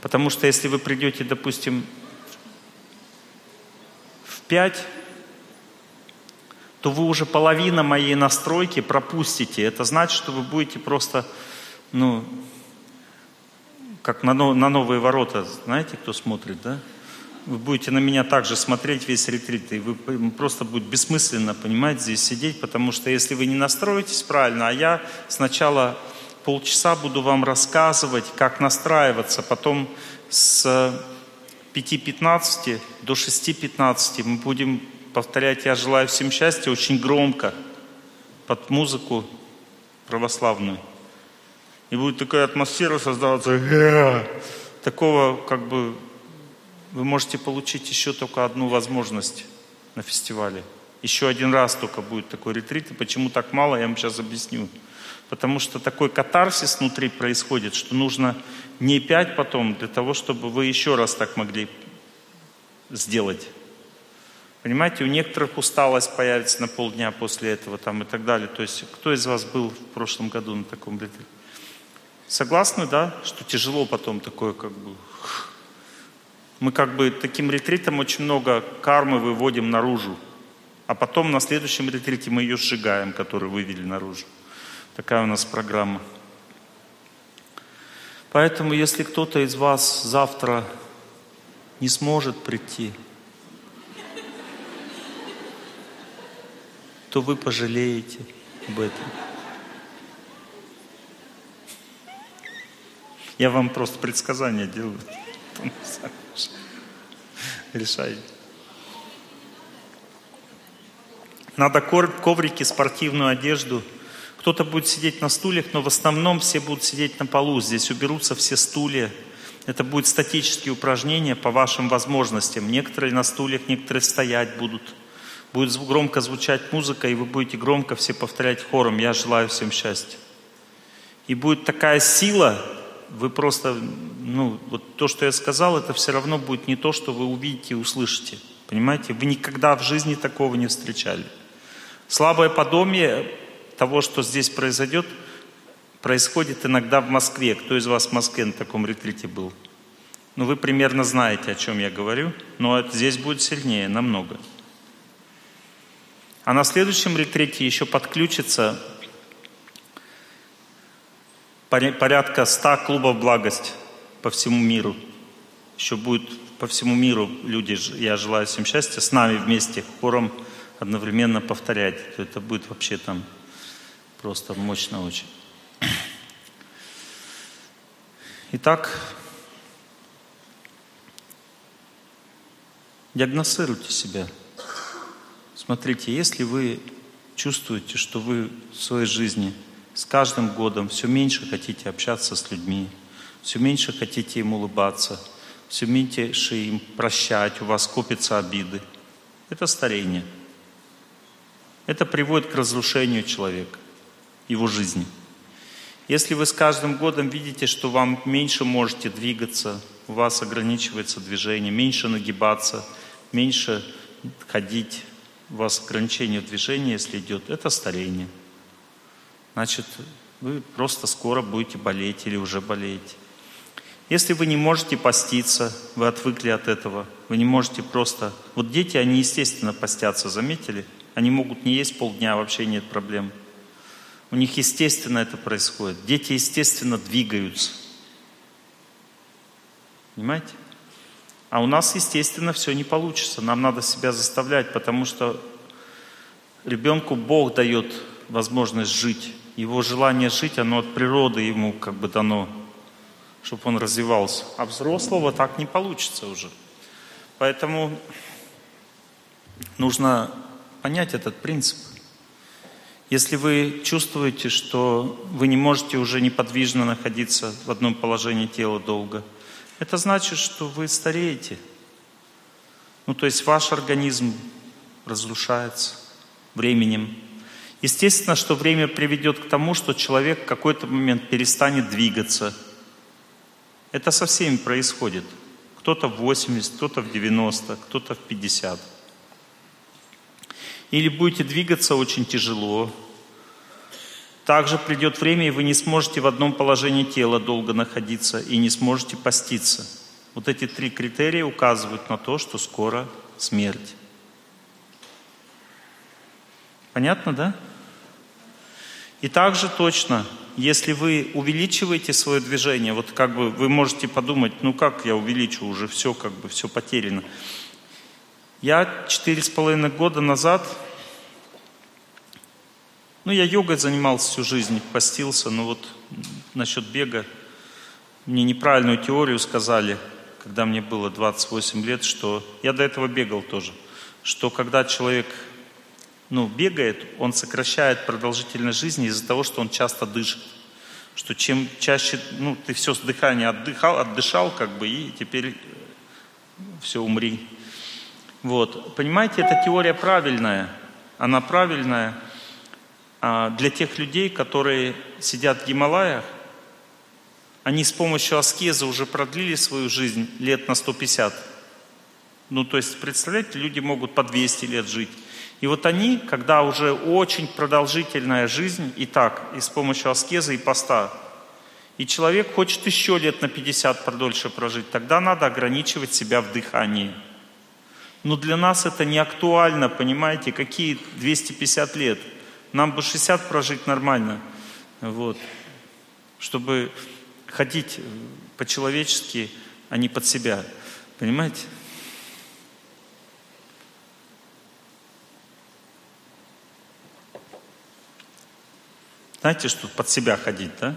Потому что если вы придете, допустим, в 5, то вы уже половина моей настройки пропустите. Это значит, что вы будете просто, ну, как на, на новые ворота, знаете, кто смотрит, да? Вы будете на меня также смотреть весь ретрит, и вы просто будет бессмысленно, понимаете, здесь сидеть, потому что если вы не настроитесь правильно, а я сначала полчаса буду вам рассказывать, как настраиваться, потом с 5.15 до 6.15 мы будем повторять «Я желаю всем счастья» очень громко, под музыку православную. И будет такая атмосфера создаваться, такого как бы вы можете получить еще только одну возможность на фестивале. Еще один раз только будет такой ретрит. И почему так мало, я вам сейчас объясню. Потому что такой катарсис внутри происходит, что нужно не пять потом для того, чтобы вы еще раз так могли сделать. Понимаете, у некоторых усталость появится на полдня после этого там и так далее. То есть кто из вас был в прошлом году на таком ретрите? Согласны, да, что тяжело потом такое как бы мы как бы таким ретритом очень много кармы выводим наружу. А потом на следующем ретрите мы ее сжигаем, которую вывели наружу. Такая у нас программа. Поэтому, если кто-то из вас завтра не сможет прийти, то вы пожалеете об этом. Я вам просто предсказания делаю. Решайте. Надо коврики, спортивную одежду. Кто-то будет сидеть на стульях, но в основном все будут сидеть на полу. Здесь уберутся все стулья. Это будет статические упражнения по вашим возможностям. Некоторые на стульях, некоторые стоять будут. Будет громко звучать музыка, и вы будете громко все повторять хором «Я желаю всем счастья». И будет такая сила, вы просто, ну, вот то, что я сказал, это все равно будет не то, что вы увидите и услышите. Понимаете? Вы никогда в жизни такого не встречали. Слабое подобие того, что здесь произойдет, происходит иногда в Москве. Кто из вас в Москве на таком ретрите был? Ну, вы примерно знаете, о чем я говорю, но здесь будет сильнее, намного. А на следующем ретрите еще подключится порядка 100 клубов благость по всему миру. Еще будет по всему миру люди, я желаю всем счастья, с нами вместе, хором одновременно повторять, то это будет вообще там просто мощно очень. Итак, диагностируйте себя. Смотрите, если вы чувствуете, что вы в своей жизни с каждым годом все меньше хотите общаться с людьми, все меньше хотите им улыбаться, все меньше им прощать, у вас копятся обиды, это старение – это приводит к разрушению человека, его жизни. Если вы с каждым годом видите, что вам меньше можете двигаться, у вас ограничивается движение, меньше нагибаться, меньше ходить, у вас ограничение движения, если идет, это старение. Значит, вы просто скоро будете болеть или уже болеете. Если вы не можете поститься, вы отвыкли от этого, вы не можете просто... Вот дети, они естественно постятся, заметили? Они могут не есть полдня, вообще нет проблем. У них естественно это происходит. Дети естественно двигаются. Понимаете? А у нас, естественно, все не получится. Нам надо себя заставлять, потому что ребенку Бог дает возможность жить. Его желание жить, оно от природы ему как бы дано, чтобы он развивался. А взрослого так не получится уже. Поэтому нужно понять этот принцип. Если вы чувствуете, что вы не можете уже неподвижно находиться в одном положении тела долго, это значит, что вы стареете. Ну, то есть ваш организм разрушается временем. Естественно, что время приведет к тому, что человек в какой-то момент перестанет двигаться. Это со всеми происходит. Кто-то в 80, кто-то в 90, кто-то в 50. Или будете двигаться очень тяжело. Также придет время, и вы не сможете в одном положении тела долго находиться и не сможете поститься. Вот эти три критерия указывают на то, что скоро смерть. Понятно, да? И также точно, если вы увеличиваете свое движение, вот как бы вы можете подумать, ну как я увеличу, уже все как бы, все потеряно. Я четыре с половиной года назад, ну, я йогой занимался всю жизнь, постился, но вот насчет бега, мне неправильную теорию сказали, когда мне было 28 лет, что я до этого бегал тоже, что когда человек ну, бегает, он сокращает продолжительность жизни из-за того, что он часто дышит. Что чем чаще, ну, ты все с дыхания отдыхал, отдышал, как бы, и теперь все, умри. Вот. Понимаете, эта теория правильная. Она правильная а, для тех людей, которые сидят в Гималаях. Они с помощью аскеза уже продлили свою жизнь лет на 150. Ну, то есть, представляете, люди могут по 200 лет жить. И вот они, когда уже очень продолжительная жизнь, и так, и с помощью аскеза и поста, и человек хочет еще лет на 50 продольше прожить, тогда надо ограничивать себя в дыхании – но для нас это не актуально, понимаете, какие 250 лет. Нам бы 60 прожить нормально, вот, чтобы ходить по-человечески, а не под себя. Понимаете? Знаете, что под себя ходить, да?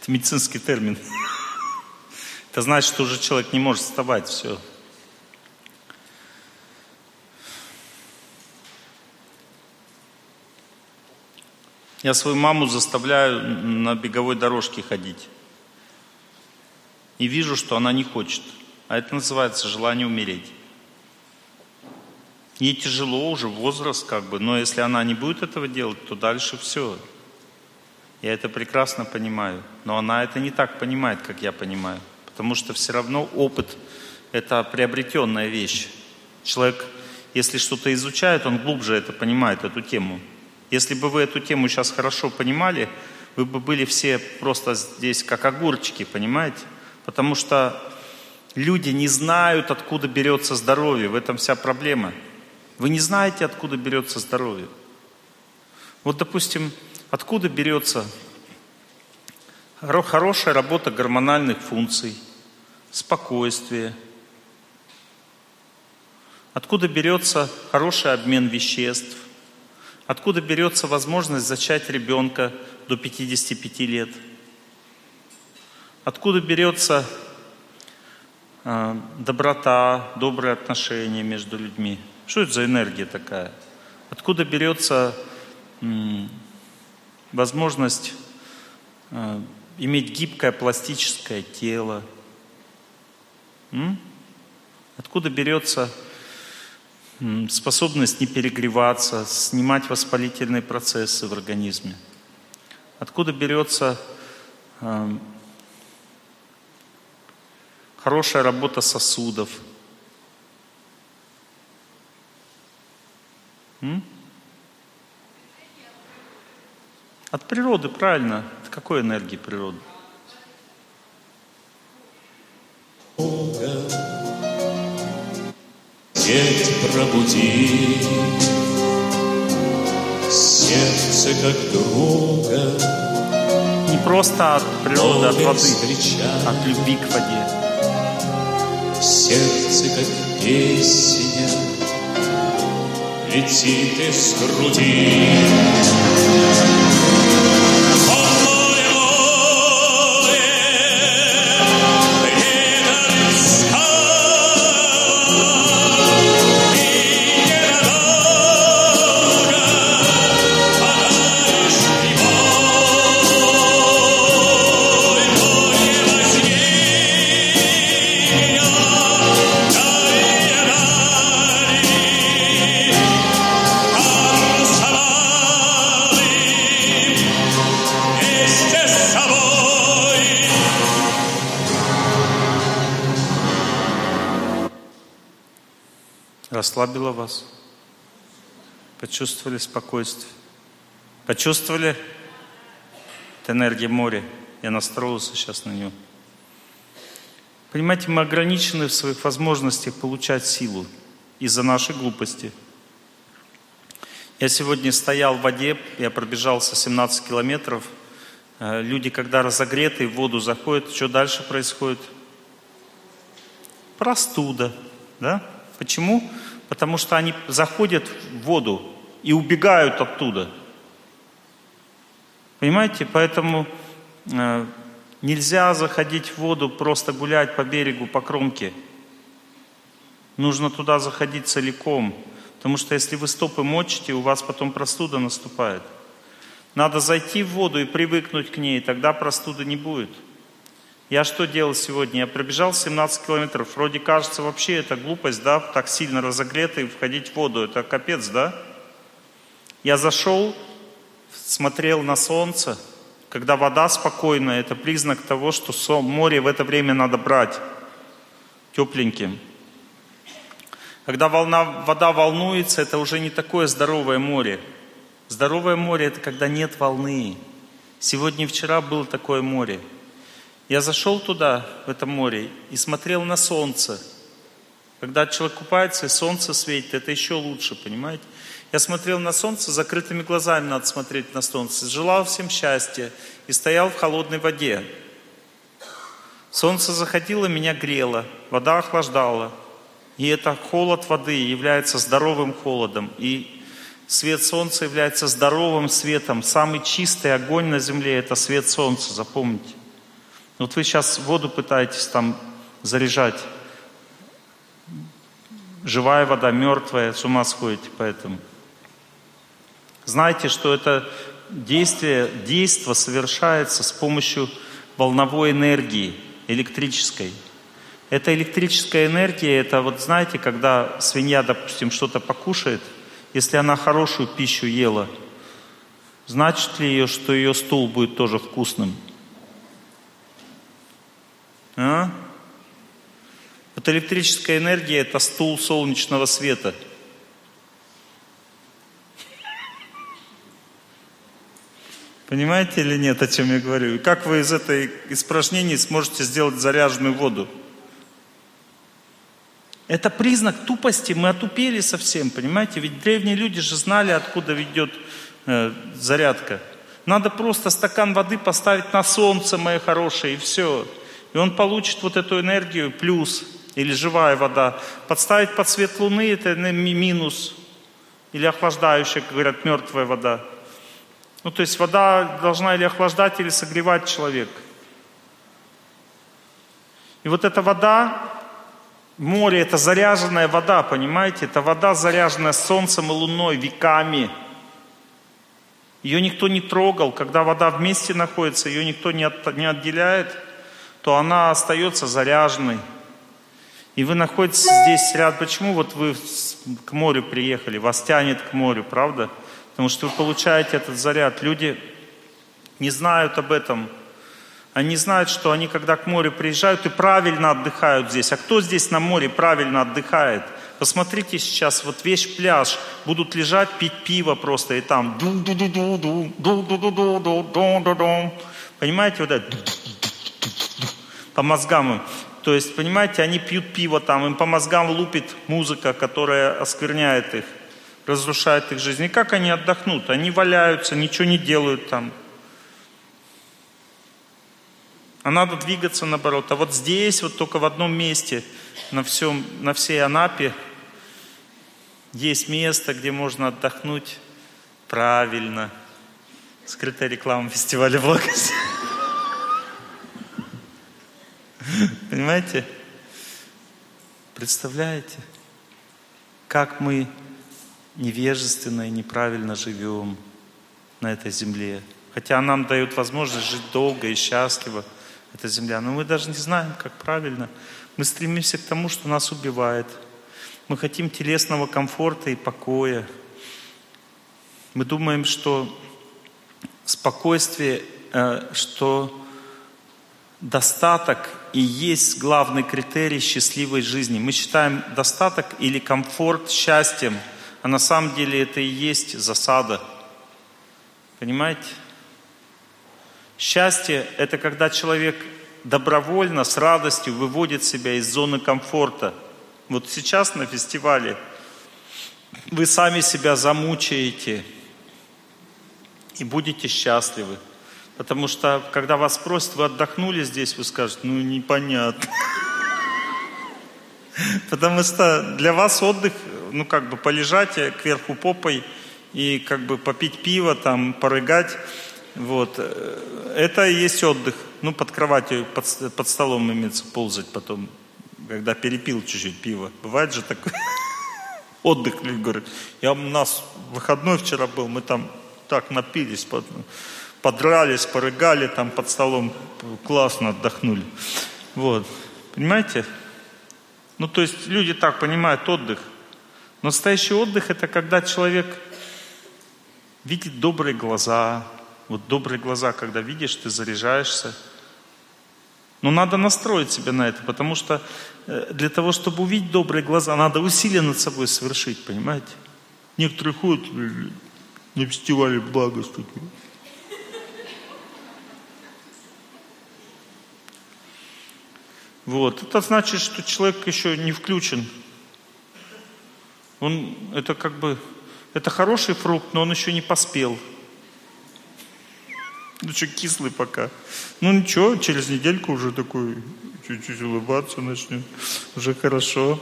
Это медицинский термин. Это значит, что уже человек не может вставать, все. Я свою маму заставляю на беговой дорожке ходить. И вижу, что она не хочет. А это называется желание умереть. Ей тяжело уже, возраст как бы, но если она не будет этого делать, то дальше все. Я это прекрасно понимаю. Но она это не так понимает, как я понимаю. Потому что все равно опыт – это приобретенная вещь. Человек, если что-то изучает, он глубже это понимает, эту тему. Если бы вы эту тему сейчас хорошо понимали, вы бы были все просто здесь как огурчики, понимаете? Потому что люди не знают, откуда берется здоровье. В этом вся проблема. Вы не знаете, откуда берется здоровье. Вот, допустим, откуда берется хорошая работа гормональных функций, спокойствие, откуда берется хороший обмен веществ, откуда берется возможность зачать ребенка до 55 лет, откуда берется э, доброта, добрые отношения между людьми. Что это за энергия такая? Откуда берется возможность э, иметь гибкое пластическое тело? М? Откуда берется способность не перегреваться, снимать воспалительные процессы в организме? Откуда берется э, хорошая работа сосудов? М? От природы, правильно. Какой энергии природы? Свет пробуди сердце как друга. Не просто от природы, от воды, от любви к воде. Сердце как песня летит из груди. Вас? Почувствовали спокойствие? Почувствовали? Это энергия моря. Я настроился сейчас на нее. Понимаете, мы ограничены в своих возможностях получать силу из-за нашей глупости. Я сегодня стоял в воде, я пробежался 17 километров. Э, люди, когда разогреты, в воду заходят, что дальше происходит? Простуда, да? Почему? Потому что они заходят в воду и убегают оттуда. Понимаете? Поэтому э, нельзя заходить в воду, просто гулять по берегу, по кромке. Нужно туда заходить целиком. Потому что если вы стопы мочите, у вас потом простуда наступает. Надо зайти в воду и привыкнуть к ней, тогда простуды не будет. Я что делал сегодня? Я пробежал 17 километров. Вроде кажется, вообще это глупость, да, так сильно разогретый, входить в воду. Это капец, да? Я зашел, смотрел на солнце. Когда вода спокойная, это признак того, что море в это время надо брать тепленьким. Когда волна, вода волнуется, это уже не такое здоровое море. Здоровое море – это когда нет волны. Сегодня и вчера было такое море – я зашел туда, в это море, и смотрел на солнце. Когда человек купается, и солнце светит, это еще лучше, понимаете? Я смотрел на солнце, закрытыми глазами надо смотреть на солнце. Желал всем счастья и стоял в холодной воде. Солнце заходило, меня грело, вода охлаждала. И это холод воды является здоровым холодом. И свет солнца является здоровым светом. Самый чистый огонь на земле – это свет солнца, запомните. Вот вы сейчас воду пытаетесь там заряжать. Живая вода, мертвая, с ума сходите поэтому. Знайте, что это действие, действо совершается с помощью волновой энергии, электрической. Эта электрическая энергия, это вот знаете, когда свинья, допустим, что-то покушает, если она хорошую пищу ела, значит ли ее, что ее стул будет тоже вкусным? А? Вот электрическая энергия – это стул солнечного света. Понимаете или нет, о чем я говорю? Как вы из этой испражнений сможете сделать заряженную воду? Это признак тупости, мы отупели совсем, понимаете? Ведь древние люди же знали, откуда ведет э, зарядка. Надо просто стакан воды поставить на солнце, мои хорошие, и все. И он получит вот эту энергию плюс или живая вода. Подставить под свет луны – это минус. Или охлаждающая, как говорят, мертвая вода. Ну, то есть вода должна или охлаждать, или согревать человека. И вот эта вода, море – это заряженная вода, понимаете? Это вода, заряженная солнцем и луной веками. Ее никто не трогал. Когда вода вместе находится, ее никто не, от, не отделяет, то она остается заряженной. И вы находитесь здесь рядом. Почему вот вы к морю приехали? Вас тянет к морю, правда? Потому что вы получаете этот заряд. Люди не знают об этом. Они знают, что они, когда к морю приезжают, и правильно отдыхают здесь. А кто здесь на море правильно отдыхает? Посмотрите сейчас, вот весь пляж будут лежать, пить пиво просто, и там ду ду ду ду ду ду ду ду ду ду ду ду ду Понимаете, вот это по мозгам. То есть, понимаете, они пьют пиво там, им по мозгам лупит музыка, которая оскверняет их, разрушает их жизнь. И как они отдохнут? Они валяются, ничего не делают там. А надо двигаться наоборот. А вот здесь, вот только в одном месте, на, всем, на всей Анапе, есть место, где можно отдохнуть правильно. Скрытая реклама фестиваля благости. Понимаете? Представляете, как мы невежественно и неправильно живем на этой земле. Хотя нам дают возможность жить долго и счастливо, эта земля. Но мы даже не знаем, как правильно. Мы стремимся к тому, что нас убивает. Мы хотим телесного комфорта и покоя. Мы думаем, что спокойствие, э, что достаток и есть главный критерий счастливой жизни. Мы считаем достаток или комфорт счастьем, а на самом деле это и есть засада. Понимаете? Счастье – это когда человек добровольно, с радостью выводит себя из зоны комфорта. Вот сейчас на фестивале вы сами себя замучаете и будете счастливы. Потому что, когда вас спросят, вы отдохнули здесь, вы скажете, ну непонятно. Потому что для вас отдых, ну как бы полежать кверху попой и как бы попить пиво, там, порыгать, вот, это и есть отдых. Ну, под кроватью, под, под столом имеется ползать потом, когда перепил чуть-чуть пиво. Бывает же такой отдых, люди говорят. Я у нас выходной вчера был, мы там так напились, подрались, порыгали там под столом, классно отдохнули. Вот. Понимаете? Ну, то есть люди так понимают отдых. Но настоящий отдых – это когда человек видит добрые глаза. Вот добрые глаза, когда видишь, ты заряжаешься. Но надо настроить себя на это, потому что э, для того, чтобы увидеть добрые глаза, надо усилия над собой совершить, понимаете? Некоторые ходят на фестивале благости. Вот. Это значит, что человек еще не включен. Он, это как бы, это хороший фрукт, но он еще не поспел. Ну что, кислый пока. Ну ничего, через недельку уже такой чуть-чуть улыбаться начнет. Уже хорошо.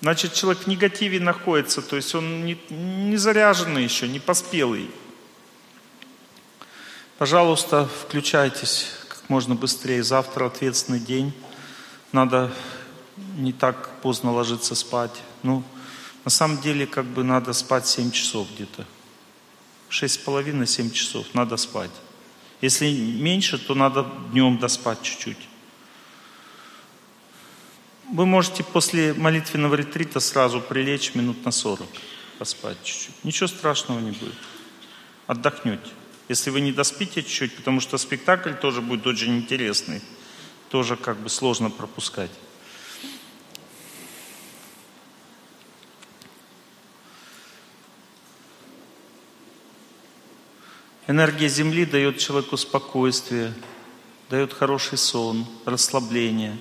Значит, человек в негативе находится, то есть он не, не заряженный еще, не поспелый. Пожалуйста, включайтесь как можно быстрее. Завтра ответственный день. Надо не так поздно ложиться спать. Ну, на самом деле, как бы надо спать 7 часов где-то. Шесть с половиной, семь часов надо спать. Если меньше, то надо днем доспать чуть-чуть. Вы можете после молитвенного ретрита сразу прилечь минут на 40, поспать чуть-чуть. Ничего страшного не будет. Отдохнете. Если вы не доспите чуть-чуть, потому что спектакль тоже будет очень интересный, тоже как бы сложно пропускать. Энергия Земли дает человеку спокойствие, дает хороший сон, расслабление.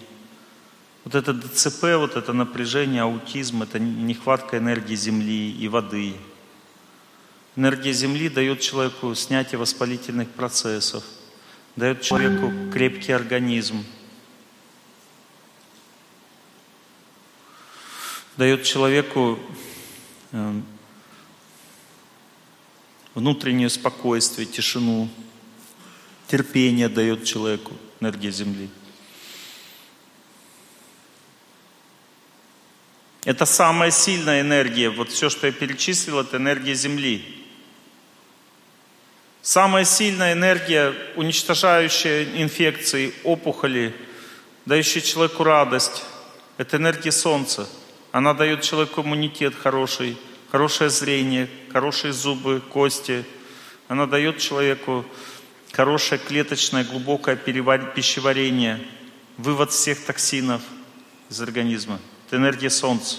Вот это ДЦП, вот это напряжение, аутизм, это нехватка энергии Земли и воды. Энергия Земли дает человеку снятие воспалительных процессов, дает человеку крепкий организм, дает человеку эм, внутреннее спокойствие, тишину, терпение дает человеку энергия Земли. Это самая сильная энергия. Вот все, что я перечислил, это энергия Земли. Самая сильная энергия, уничтожающая инфекции, опухоли, дающая человеку радость, это энергия Солнца. Она дает человеку иммунитет хороший, хорошее зрение, хорошие зубы, кости. Она дает человеку хорошее клеточное, глубокое пищеварение, вывод всех токсинов из организма. Это энергия Солнца.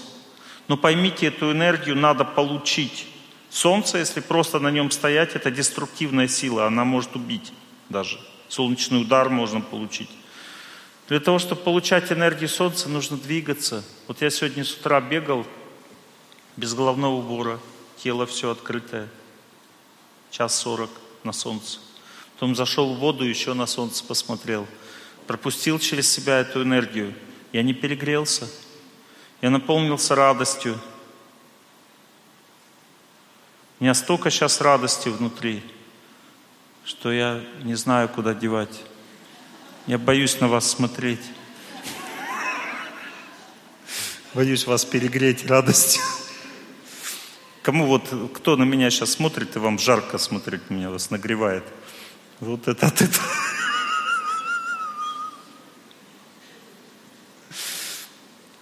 Но поймите, эту энергию надо получить. Солнце, если просто на нем стоять, это деструктивная сила, она может убить даже. Солнечный удар можно получить. Для того, чтобы получать энергию Солнца, нужно двигаться. Вот я сегодня с утра бегал, без головного убора, тело все открытое, час сорок на солнце. Потом зашел в воду, еще на солнце посмотрел. Пропустил через себя эту энергию. Я не перегрелся. Я наполнился радостью. У меня столько сейчас радости внутри, что я не знаю, куда девать. Я боюсь на вас смотреть. Боюсь вас перегреть радостью. Кому вот, кто на меня сейчас смотрит, и вам жарко смотреть меня, вас нагревает. Вот это от этого.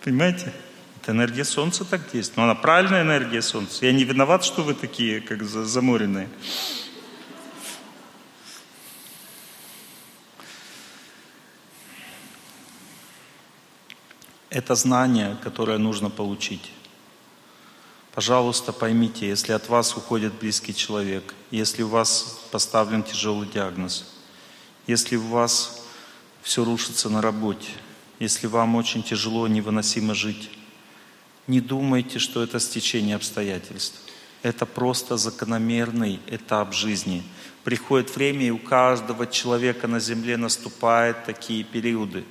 Понимаете? Это энергия Солнца так действует. Но она правильная энергия Солнца. Я не виноват, что вы такие, как заморенные. Это знание, которое нужно получить. Пожалуйста, поймите, если от вас уходит близкий человек, если у вас поставлен тяжелый диагноз, если у вас все рушится на работе, если вам очень тяжело, невыносимо жить, не думайте, что это стечение обстоятельств. Это просто закономерный этап жизни. Приходит время, и у каждого человека на земле наступают такие периоды.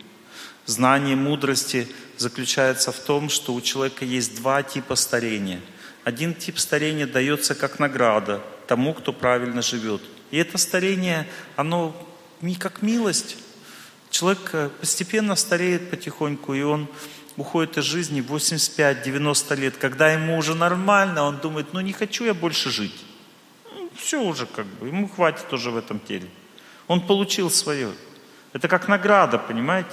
Знание мудрости заключается в том, что у человека есть два типа старения – один тип старения дается как награда тому, кто правильно живет. И это старение, оно не как милость. Человек э, постепенно стареет потихоньку, и он уходит из жизни 85-90 лет. Когда ему уже нормально, он думает, ну не хочу я больше жить. Ну, все уже как бы, ему хватит уже в этом теле. Он получил свое. Это как награда, понимаете?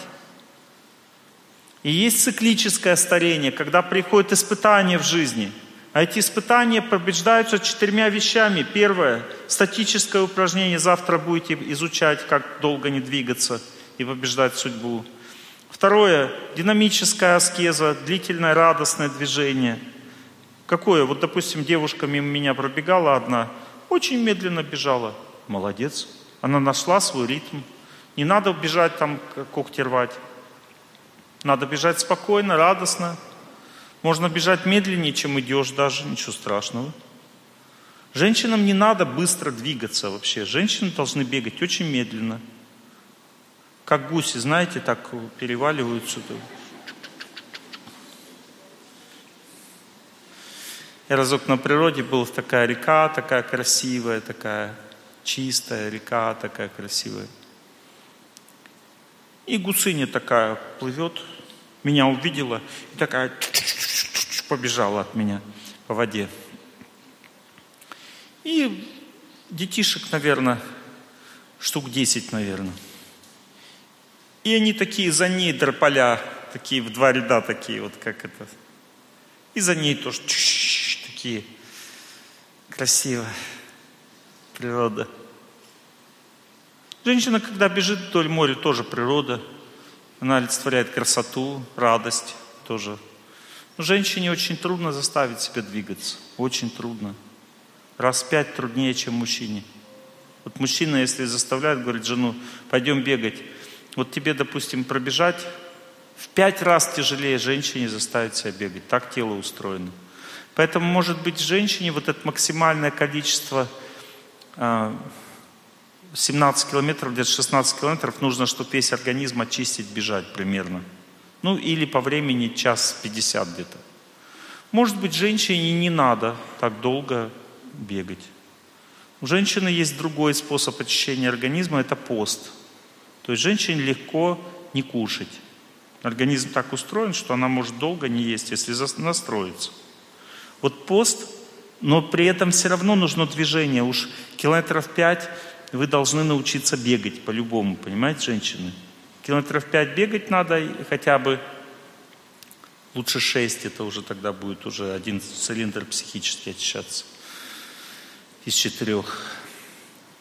И есть циклическое старение, когда приходит испытание в жизни – а эти испытания побеждаются четырьмя вещами. Первое – статическое упражнение. Завтра будете изучать, как долго не двигаться и побеждать судьбу. Второе – динамическая аскеза, длительное радостное движение. Какое? Вот, допустим, девушка мимо меня пробегала одна, очень медленно бежала. Молодец. Она нашла свой ритм. Не надо бежать там, когти рвать. Надо бежать спокойно, радостно, можно бежать медленнее, чем идешь даже, ничего страшного. Женщинам не надо быстро двигаться вообще. Женщины должны бегать очень медленно. Как гуси, знаете, так переваливаются. Я разок на природе был, такая река, такая красивая, такая. чистая река такая красивая. И гусыня такая плывет, меня увидела и такая побежала от меня по воде. И детишек, наверное, штук 10, наверное. И они такие за ней дрополя, такие в два ряда такие, вот как это. И за ней тоже такие красиво. Природа. Женщина, когда бежит вдоль моря, тоже природа. Она олицетворяет красоту, радость тоже. Но женщине очень трудно заставить себя двигаться. Очень трудно. Раз пять труднее, чем мужчине. Вот мужчина, если заставляет, говорит жену, пойдем бегать. Вот тебе, допустим, пробежать, в пять раз тяжелее женщине заставить себя бегать. Так тело устроено. Поэтому, может быть, женщине вот это максимальное количество 17 а, километров, где-то 16 километров нужно, чтобы весь организм очистить, бежать примерно. Ну, или по времени час 50 где-то. Может быть, женщине не надо так долго бегать. У женщины есть другой способ очищения организма, это пост. То есть женщине легко не кушать. Организм так устроен, что она может долго не есть, если настроиться. Вот пост, но при этом все равно нужно движение. Уж километров пять вы должны научиться бегать по-любому, понимаете, женщины? Километров пять бегать надо хотя бы, лучше шесть, это уже тогда будет уже один цилиндр психически очищаться из четырех.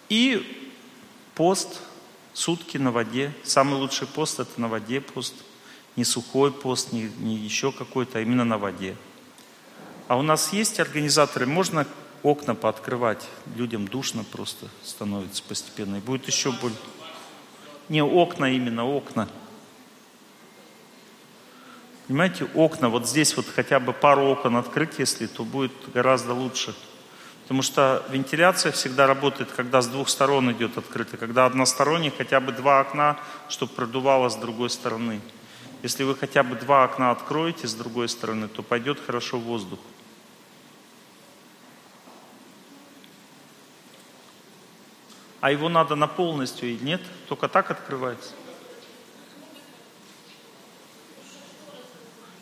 И пост, сутки на воде. Самый лучший пост это на воде пост. Не сухой пост, не, не еще какой-то, а именно на воде. А у нас есть организаторы, можно окна пооткрывать. Людям душно просто становится постепенно. И будет еще более... Не окна именно, окна. Понимаете, окна, вот здесь вот хотя бы пару окон открыть, если, то будет гораздо лучше. Потому что вентиляция всегда работает, когда с двух сторон идет открыто. Когда односторонний, хотя бы два окна, чтобы продувало с другой стороны. Если вы хотя бы два окна откроете с другой стороны, то пойдет хорошо воздух. А его надо на полностью и нет, только так открывается.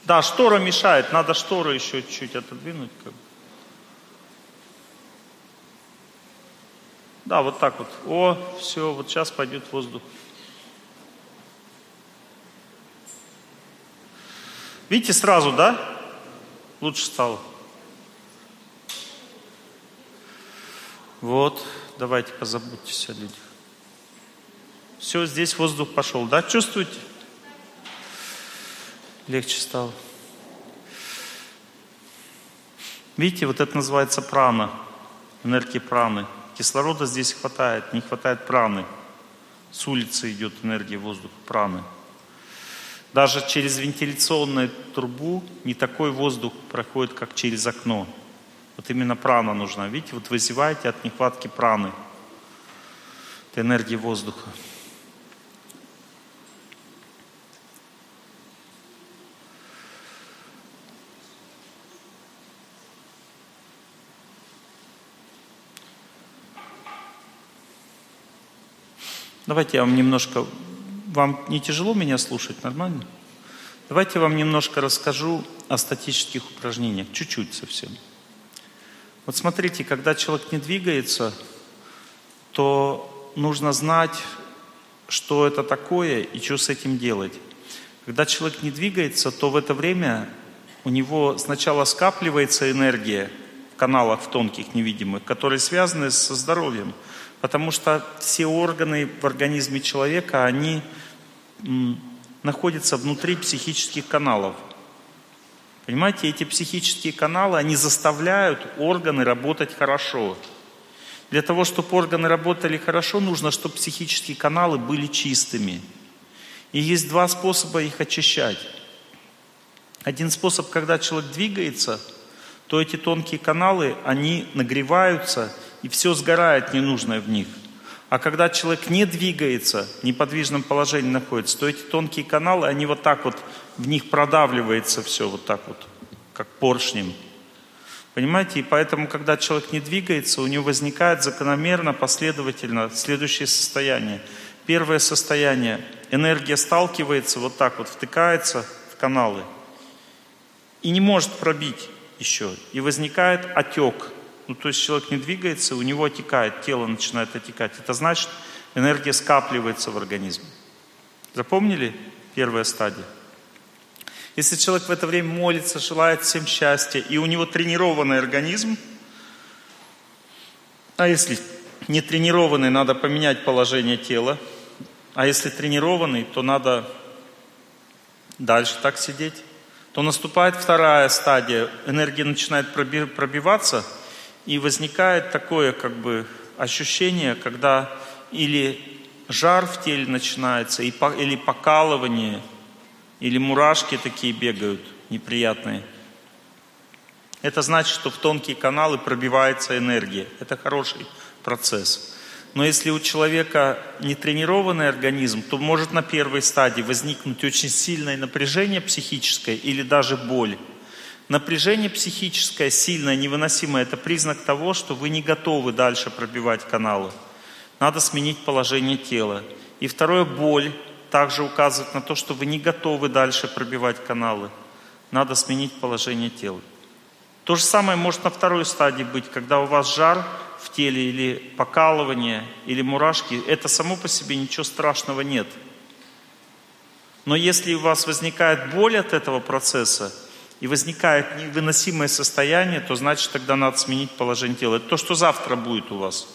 Да, штора мешает, надо штору еще чуть-чуть отодвинуть. Как бы. Да, вот так вот. О, все, вот сейчас пойдет воздух. Видите, сразу, да? Лучше стало. Вот, давайте позаботьтесь о людях. Все, здесь воздух пошел, да? Чувствуете? Легче стало. Видите, вот это называется прана, энергия праны. Кислорода здесь хватает, не хватает праны. С улицы идет энергия воздуха, праны. Даже через вентиляционную трубу не такой воздух проходит, как через окно. Вот именно прана нужна. Видите, вот вы зеваете от нехватки праны. Это энергия воздуха. Давайте я вам немножко... Вам не тяжело меня слушать? Нормально? Давайте я вам немножко расскажу о статических упражнениях. Чуть-чуть совсем. Вот смотрите, когда человек не двигается, то нужно знать, что это такое и что с этим делать. Когда человек не двигается, то в это время у него сначала скапливается энергия в каналах в тонких невидимых, которые связаны со здоровьем. Потому что все органы в организме человека, они находятся внутри психических каналов. Понимаете, эти психические каналы, они заставляют органы работать хорошо. Для того, чтобы органы работали хорошо, нужно, чтобы психические каналы были чистыми. И есть два способа их очищать. Один способ, когда человек двигается, то эти тонкие каналы, они нагреваются – и все сгорает ненужное в них. А когда человек не двигается, в неподвижном положении находится, то эти тонкие каналы, они вот так вот, в них продавливается все вот так вот, как поршнем. Понимаете? И поэтому, когда человек не двигается, у него возникает закономерно, последовательно следующее состояние. Первое состояние. Энергия сталкивается, вот так вот втыкается в каналы и не может пробить еще. И возникает отек. Ну, то есть человек не двигается, у него отекает, тело начинает отекать. Это значит, энергия скапливается в организме. Запомнили первая стадия? Если человек в это время молится, желает всем счастья, и у него тренированный организм, а если не тренированный, надо поменять положение тела, а если тренированный, то надо дальше так сидеть, то наступает вторая стадия, энергия начинает пробиваться, и возникает такое как бы ощущение, когда или жар в теле начинается, или покалывание – или мурашки такие бегают неприятные. Это значит, что в тонкие каналы пробивается энергия. Это хороший процесс. Но если у человека не тренированный организм, то может на первой стадии возникнуть очень сильное напряжение психическое или даже боль. Напряжение психическое, сильное, невыносимое, это признак того, что вы не готовы дальше пробивать каналы. Надо сменить положение тела. И второе, боль также указывает на то, что вы не готовы дальше пробивать каналы. Надо сменить положение тела. То же самое может на второй стадии быть, когда у вас жар в теле или покалывание, или мурашки. Это само по себе ничего страшного нет. Но если у вас возникает боль от этого процесса, и возникает невыносимое состояние, то значит тогда надо сменить положение тела. Это то, что завтра будет у вас.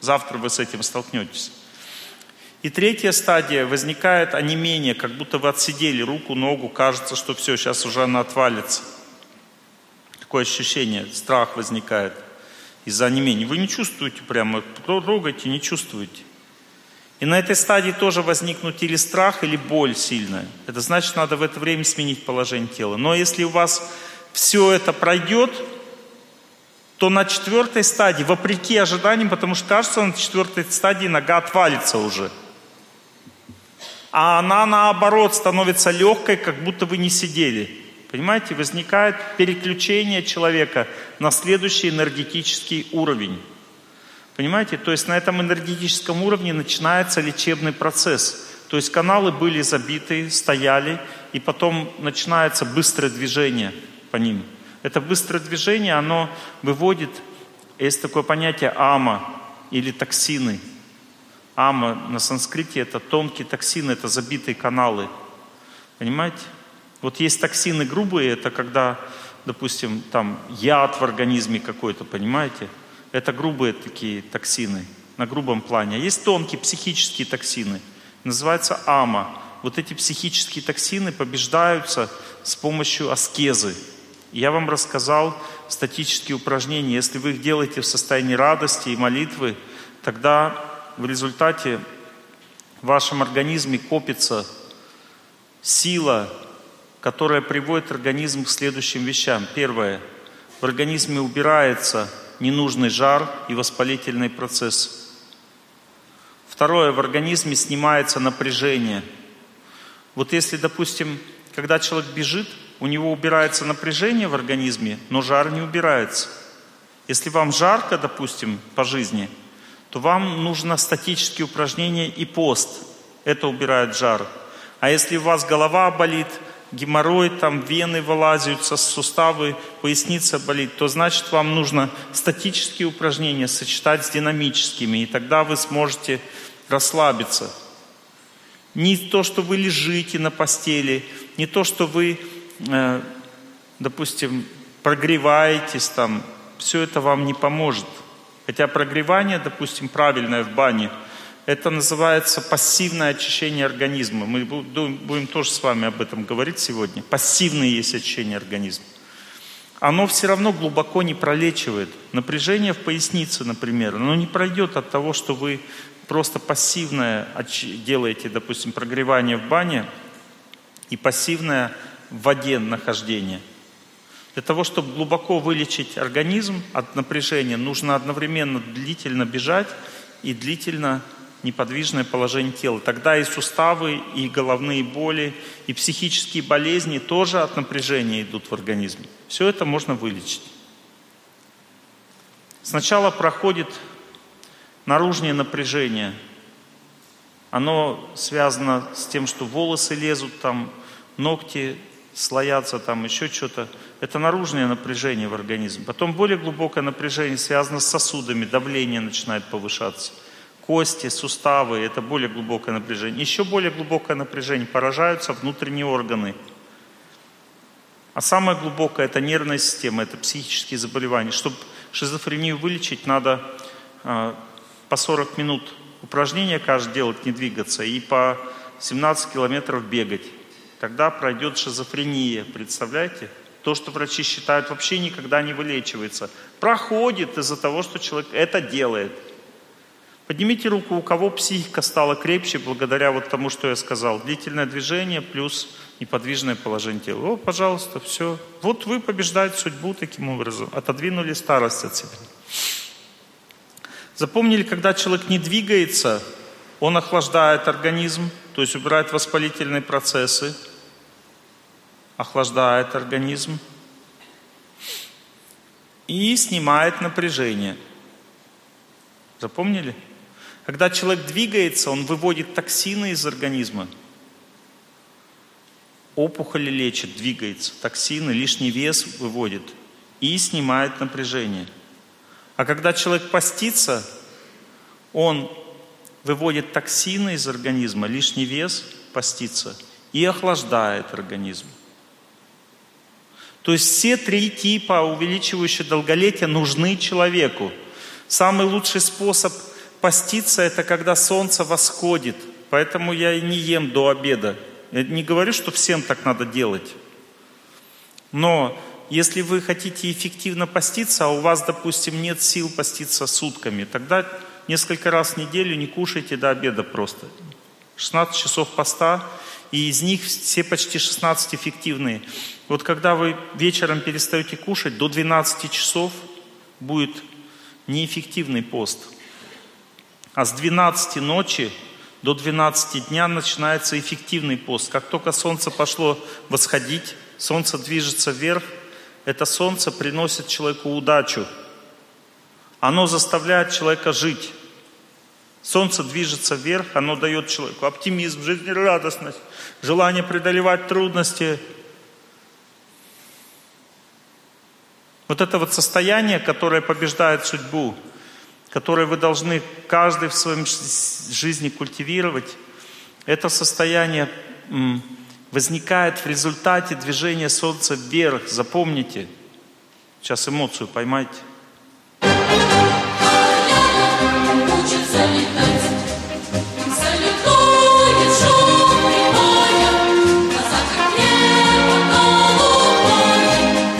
Завтра вы с этим столкнетесь. И третья стадия, возникает онемение, как будто вы отсидели руку, ногу, кажется, что все, сейчас уже она отвалится. Такое ощущение, страх возникает из-за онемения. Вы не чувствуете прямо, трогаете, не чувствуете. И на этой стадии тоже возникнут или страх, или боль сильная. Это значит, надо в это время сменить положение тела. Но если у вас все это пройдет, то на четвертой стадии, вопреки ожиданиям, потому что кажется, на четвертой стадии нога отвалится уже – а она наоборот становится легкой, как будто вы не сидели. Понимаете, возникает переключение человека на следующий энергетический уровень. Понимаете, то есть на этом энергетическом уровне начинается лечебный процесс. То есть каналы были забиты, стояли, и потом начинается быстрое движение по ним. Это быстрое движение, оно выводит, есть такое понятие ама или токсины – Ама на санскрите это тонкие токсины, это забитые каналы. Понимаете? Вот есть токсины грубые, это когда, допустим, там яд в организме какой-то, понимаете? Это грубые такие токсины на грубом плане. Есть тонкие психические токсины, называется ама. Вот эти психические токсины побеждаются с помощью аскезы. Я вам рассказал статические упражнения. Если вы их делаете в состоянии радости и молитвы, тогда в результате в вашем организме копится сила, которая приводит организм к следующим вещам. Первое. В организме убирается ненужный жар и воспалительный процесс. Второе. В организме снимается напряжение. Вот если, допустим, когда человек бежит, у него убирается напряжение в организме, но жар не убирается. Если вам жарко, допустим, по жизни – то вам нужно статические упражнения и пост. Это убирает жар. А если у вас голова болит, геморрой, там вены вылазят, суставы, поясница болит, то значит вам нужно статические упражнения сочетать с динамическими, и тогда вы сможете расслабиться. Не то, что вы лежите на постели, не то, что вы, э, допустим, прогреваетесь там, все это вам не поможет. Хотя прогревание, допустим, правильное в бане, это называется пассивное очищение организма. Мы будем тоже с вами об этом говорить сегодня. Пассивное есть очищение организма. Оно все равно глубоко не пролечивает. Напряжение в пояснице, например, оно не пройдет от того, что вы просто пассивное делаете, допустим, прогревание в бане и пассивное в воде нахождение – для того, чтобы глубоко вылечить организм от напряжения, нужно одновременно длительно бежать и длительно неподвижное положение тела. Тогда и суставы, и головные боли, и психические болезни тоже от напряжения идут в организме. Все это можно вылечить. Сначала проходит наружное напряжение. Оно связано с тем, что волосы лезут, там, ногти слоятся, там еще что-то. Это наружное напряжение в организме. Потом более глубокое напряжение связано с сосудами, давление начинает повышаться. Кости, суставы – это более глубокое напряжение. Еще более глубокое напряжение поражаются внутренние органы. А самое глубокое – это нервная система, это психические заболевания. Чтобы шизофрению вылечить, надо э, по 40 минут упражнения каждый делать, не двигаться, и по 17 километров бегать. Тогда пройдет шизофрения, представляете? То, что врачи считают, вообще никогда не вылечивается. Проходит из-за того, что человек это делает – Поднимите руку, у кого психика стала крепче благодаря вот тому, что я сказал. Длительное движение плюс неподвижное положение тела. О, пожалуйста, все. Вот вы побеждаете судьбу таким образом. Отодвинули старость от себя. Запомнили, когда человек не двигается, он охлаждает организм, то есть убирает воспалительные процессы, охлаждает организм и снимает напряжение. Запомнили? Когда человек двигается, он выводит токсины из организма. Опухоли лечит, двигается. Токсины, лишний вес выводит и снимает напряжение. А когда человек постится, он выводит токсины из организма, лишний вес, постится и охлаждает организм. То есть все три типа увеличивающего долголетия нужны человеку. Самый лучший способ – поститься – это когда солнце восходит. Поэтому я и не ем до обеда. Я не говорю, что всем так надо делать. Но если вы хотите эффективно поститься, а у вас, допустим, нет сил поститься сутками, тогда несколько раз в неделю не кушайте до обеда просто. 16 часов поста, и из них все почти 16 эффективные. Вот когда вы вечером перестаете кушать, до 12 часов будет неэффективный пост – а с 12 ночи до 12 дня начинается эффективный пост. Как только солнце пошло восходить, солнце движется вверх, это солнце приносит человеку удачу. Оно заставляет человека жить. Солнце движется вверх, оно дает человеку оптимизм, жизнерадостность, желание преодолевать трудности. Вот это вот состояние, которое побеждает судьбу – которое вы должны каждый в своем жизни культивировать, это состояние возникает в результате движения Солнца вверх. Запомните. Сейчас эмоцию поймайте.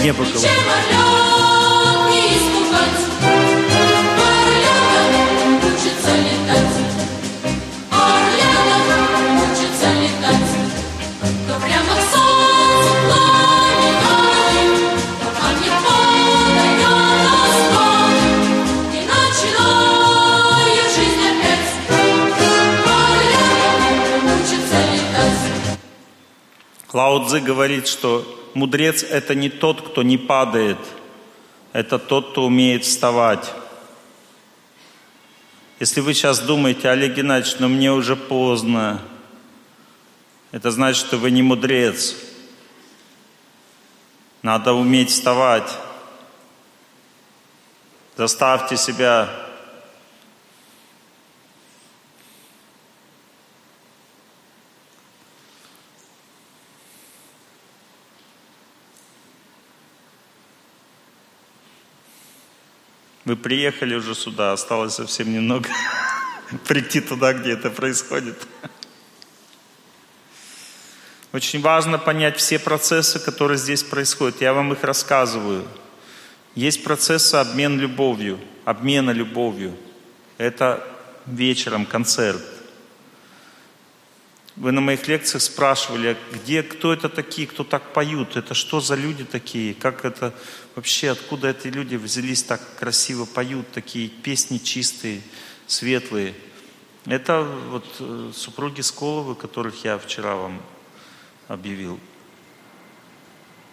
Небо говорит. Лао Цзы говорит, что мудрец – это не тот, кто не падает, это тот, кто умеет вставать. Если вы сейчас думаете, Олег Геннадьевич, но мне уже поздно, это значит, что вы не мудрец. Надо уметь вставать. Заставьте себя Вы приехали уже сюда, осталось совсем немного прийти туда, где это происходит. Очень важно понять все процессы, которые здесь происходят. Я вам их рассказываю. Есть процессы обмен любовью, обмена любовью. Это вечером концерт. Вы на моих лекциях спрашивали, а где, кто это такие, кто так поют, это что за люди такие, как это вообще, откуда эти люди взялись так красиво поют, такие песни чистые, светлые. Это вот э, супруги Сколовы, которых я вчера вам объявил.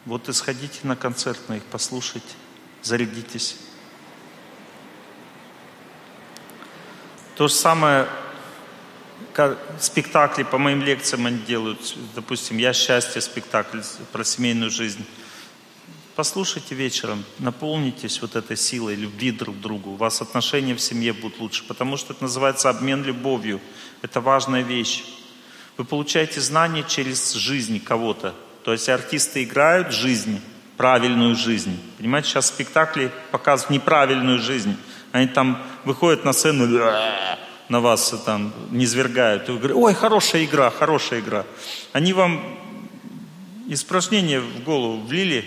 Вот и сходите на концерт на их послушать, зарядитесь. То же самое, спектакли по моим лекциям они делают. Допустим, «Я счастье» спектакль про семейную жизнь. Послушайте вечером, наполнитесь вот этой силой любви друг к другу. У вас отношения в семье будут лучше, потому что это называется обмен любовью. Это важная вещь. Вы получаете знания через жизнь кого-то. То есть артисты играют жизнь, правильную жизнь. Понимаете, сейчас спектакли показывают неправильную жизнь. Они там выходят на сцену, на вас там низвергают. И вы ой, хорошая игра, хорошая игра. Они вам испражнения в голову влили,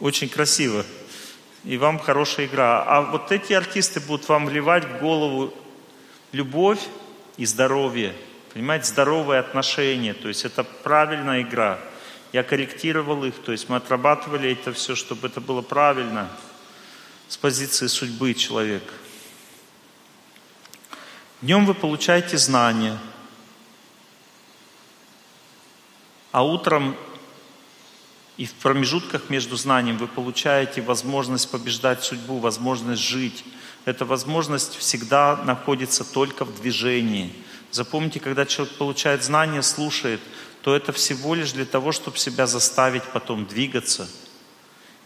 очень красиво. И вам хорошая игра. А вот эти артисты будут вам вливать в голову любовь и здоровье. Понимаете, здоровые отношения. То есть это правильная игра. Я корректировал их, то есть мы отрабатывали это все, чтобы это было правильно с позиции судьбы человека. Днем вы получаете знания, а утром и в промежутках между знанием вы получаете возможность побеждать судьбу, возможность жить. Эта возможность всегда находится только в движении. Запомните, когда человек получает знания, слушает, то это всего лишь для того, чтобы себя заставить потом двигаться.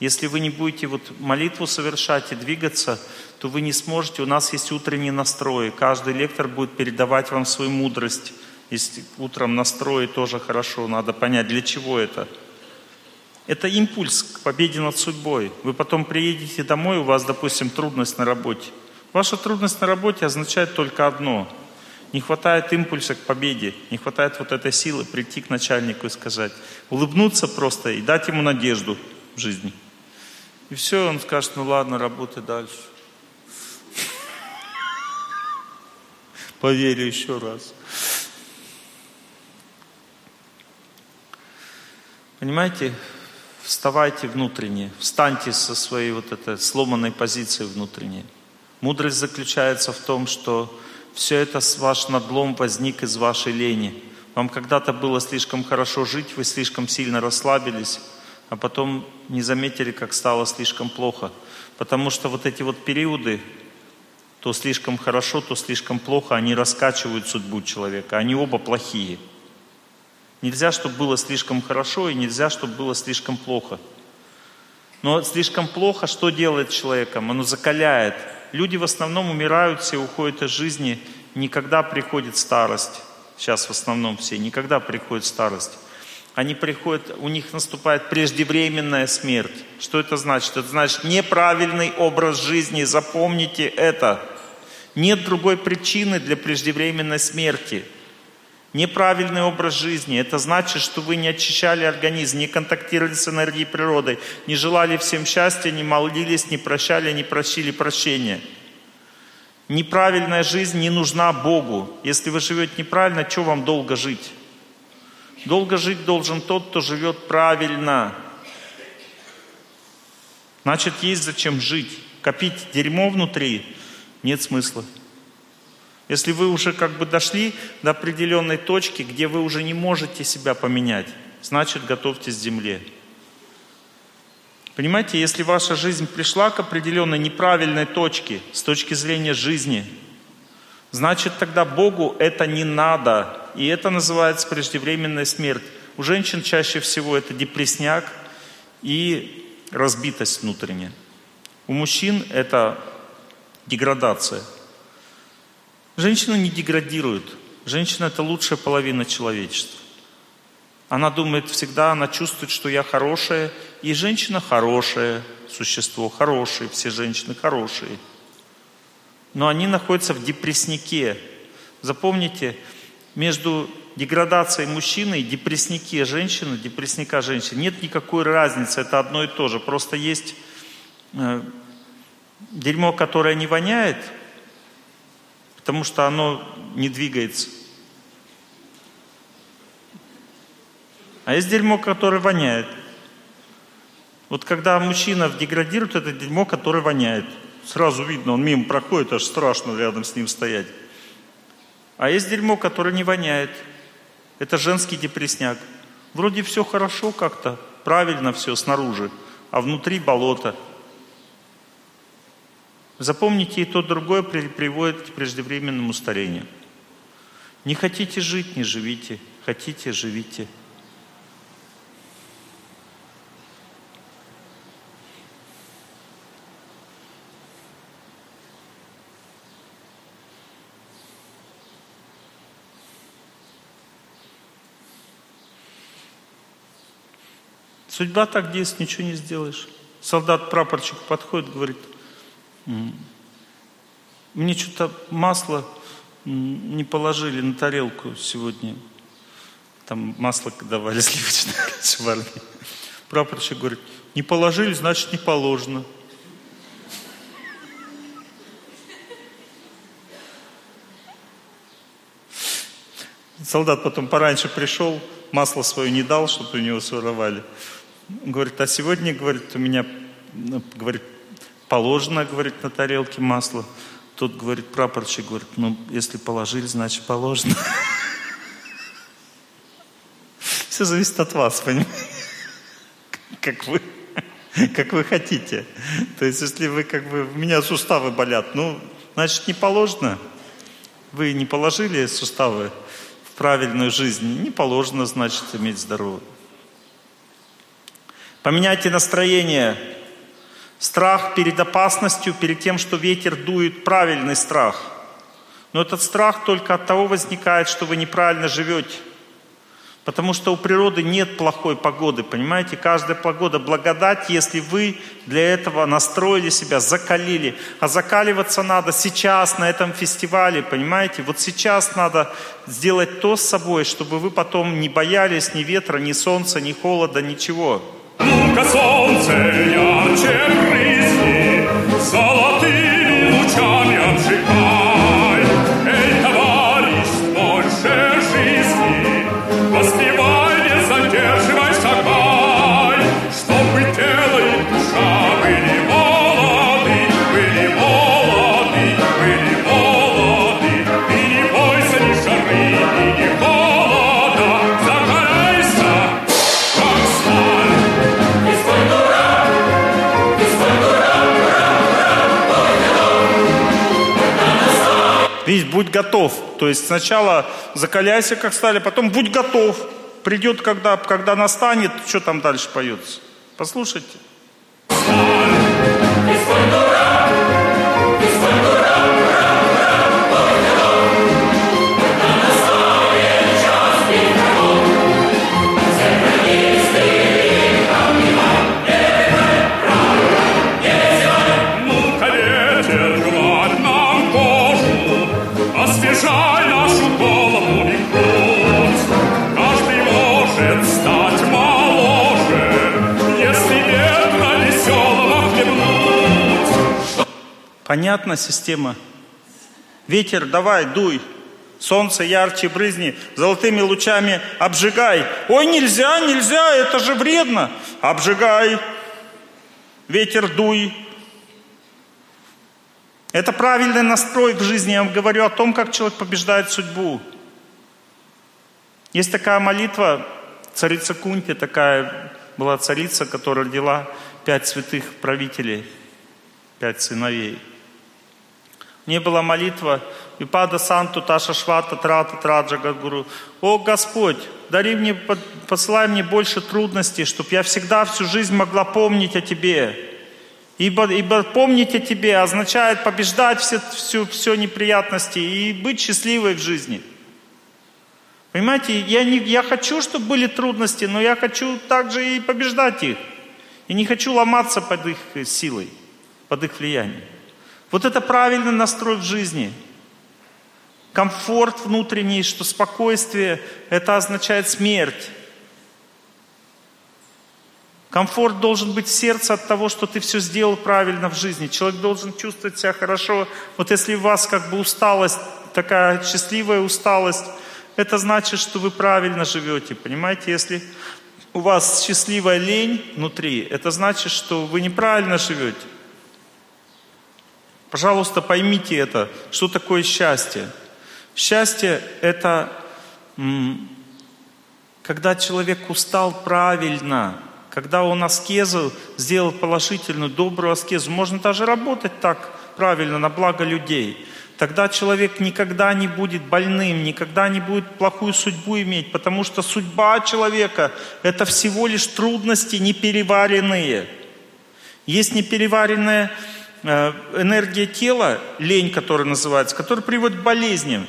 Если вы не будете вот молитву совершать и двигаться, то вы не сможете. У нас есть утренние настрои. Каждый лектор будет передавать вам свою мудрость. Если утром настрои тоже хорошо, надо понять, для чего это – это импульс к победе над судьбой. Вы потом приедете домой, у вас, допустим, трудность на работе. Ваша трудность на работе означает только одно. Не хватает импульса к победе, не хватает вот этой силы прийти к начальнику и сказать, улыбнуться просто и дать ему надежду в жизни. И все, он скажет, ну ладно, работай дальше. Поверю еще раз. Понимаете, вставайте внутренне, встаньте со своей вот этой сломанной позиции внутренней. Мудрость заключается в том, что все это ваш надлом возник из вашей лени. Вам когда-то было слишком хорошо жить, вы слишком сильно расслабились, а потом не заметили, как стало слишком плохо. Потому что вот эти вот периоды, то слишком хорошо, то слишком плохо, они раскачивают судьбу человека. Они оба плохие – Нельзя, чтобы было слишком хорошо, и нельзя, чтобы было слишком плохо. Но слишком плохо что делает человеком? Оно закаляет. Люди в основном умирают, все уходят из жизни, никогда приходит старость. Сейчас в основном все, никогда приходит старость. Они приходят, у них наступает преждевременная смерть. Что это значит? Это значит неправильный образ жизни. Запомните это. Нет другой причины для преждевременной смерти – Неправильный образ жизни – это значит, что вы не очищали организм, не контактировали с энергией природы, не желали всем счастья, не молились, не прощали, не просили прощения. Неправильная жизнь не нужна Богу. Если вы живете неправильно, что вам долго жить? Долго жить должен тот, кто живет правильно. Значит, есть зачем жить. Копить дерьмо внутри нет смысла. Если вы уже как бы дошли до определенной точки, где вы уже не можете себя поменять, значит готовьтесь к земле. Понимаете, если ваша жизнь пришла к определенной неправильной точке с точки зрения жизни, значит тогда Богу это не надо. И это называется преждевременная смерть. У женщин чаще всего это депресняк и разбитость внутренняя. У мужчин это деградация – Женщина не деградирует. Женщина – это лучшая половина человечества. Она думает всегда, она чувствует, что я хорошая. И женщина хорошее существо, хорошее, все женщины хорошие. Но они находятся в депресснике. Запомните, между деградацией мужчины и депресснике женщины, депрессника женщины, нет никакой разницы, это одно и то же. Просто есть э, дерьмо, которое не воняет – потому что оно не двигается. А есть дерьмо, которое воняет. Вот когда мужчина деградирует, это дерьмо, которое воняет. Сразу видно, он мимо проходит, аж страшно рядом с ним стоять. А есть дерьмо, которое не воняет. Это женский депресняк. Вроде все хорошо как-то, правильно все снаружи, а внутри болото – Запомните, и то, и другое при- приводит к преждевременному старению. Не хотите жить, не живите. Хотите, живите. Судьба так действует, ничего не сделаешь. Солдат-прапорщик подходит, говорит, «М, мне что-то масло не положили на тарелку сегодня. Там масло давали сливочное в армии. Прапорщик говорит, не положили, значит не положено. Солдат потом пораньше пришел, масло свое не дал, чтобы у него своровали. Говорит, а сегодня, говорит, у меня, ну, говорит, положено, говорит, на тарелке масло. Тут, говорит, прапорщик, говорит, ну, если положили, значит положено. Все зависит от вас, понимаете? Как вы, как вы хотите. То есть, если вы, как бы, у меня суставы болят, ну, значит, не положено. Вы не положили суставы в правильную жизнь, не положено, значит, иметь здоровье. Поменяйте настроение. Страх перед опасностью, перед тем, что ветер дует, правильный страх. Но этот страх только от того возникает, что вы неправильно живете. Потому что у природы нет плохой погоды, понимаете? Каждая погода благодать, если вы для этого настроили себя, закалили. А закаливаться надо сейчас, на этом фестивале, понимаете? Вот сейчас надо сделать то с собой, чтобы вы потом не боялись ни ветра, ни солнца, ни холода, ничего. Ну-ка, солнце ярче брызни, золотыми лучами обжигай. Готов. То есть сначала закаляйся, как стали, потом будь готов. Придет, когда, когда настанет, что там дальше поется. Послушайте. Ну-ка, Понятна система? Ветер, давай, дуй. Солнце ярче брызни, золотыми лучами обжигай. Ой, нельзя, нельзя, это же вредно. Обжигай. Ветер, дуй. Это правильный настрой в жизни. Я вам говорю о том, как человек побеждает судьбу. Есть такая молитва, царица Кунти, такая была царица, которая родила пять святых правителей, пять сыновей. У нее была молитва Випада Санту Таша Швата Трата Траджа Гадгуру. О Господь, дари мне, посылай мне больше трудностей, чтобы я всегда всю жизнь могла помнить о Тебе. Ибо, ибо помнить о Тебе означает побеждать все, все, все неприятности и быть счастливой в жизни. Понимаете, я, не, я хочу, чтобы были трудности, но я хочу также и побеждать их. И не хочу ломаться под их силой, под их влиянием. Вот это правильный настрой в жизни. Комфорт внутренний, что спокойствие, это означает смерть. Комфорт должен быть в сердце от того, что ты все сделал правильно в жизни. Человек должен чувствовать себя хорошо. Вот если у вас как бы усталость, такая счастливая усталость, это значит, что вы правильно живете. Понимаете, если у вас счастливая лень внутри, это значит, что вы неправильно живете. Пожалуйста, поймите это, что такое счастье. Счастье – это когда человек устал правильно, когда он аскезу сделал положительную, добрую аскезу. Можно даже работать так правильно, на благо людей. Тогда человек никогда не будет больным, никогда не будет плохую судьбу иметь, потому что судьба человека – это всего лишь трудности непереваренные. Есть непереваренная энергия тела, лень, которая называется, которая приводит к болезням.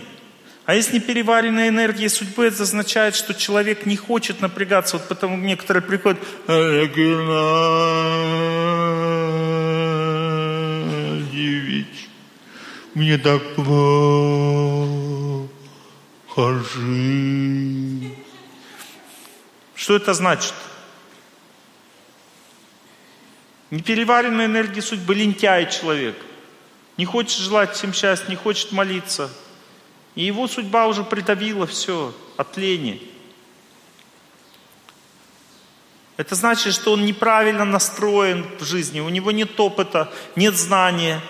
А если непереваренная энергия судьбы, это означает, что человек не хочет напрягаться. Вот потому некоторые приходят, мне так плохо жить. Что это значит? Непереваренная энергия судьбы, лентяй человек. Не хочет желать всем счастья, не хочет молиться – и его судьба уже придавила все от лени. Это значит, что он неправильно настроен в жизни, у него нет опыта, нет знания,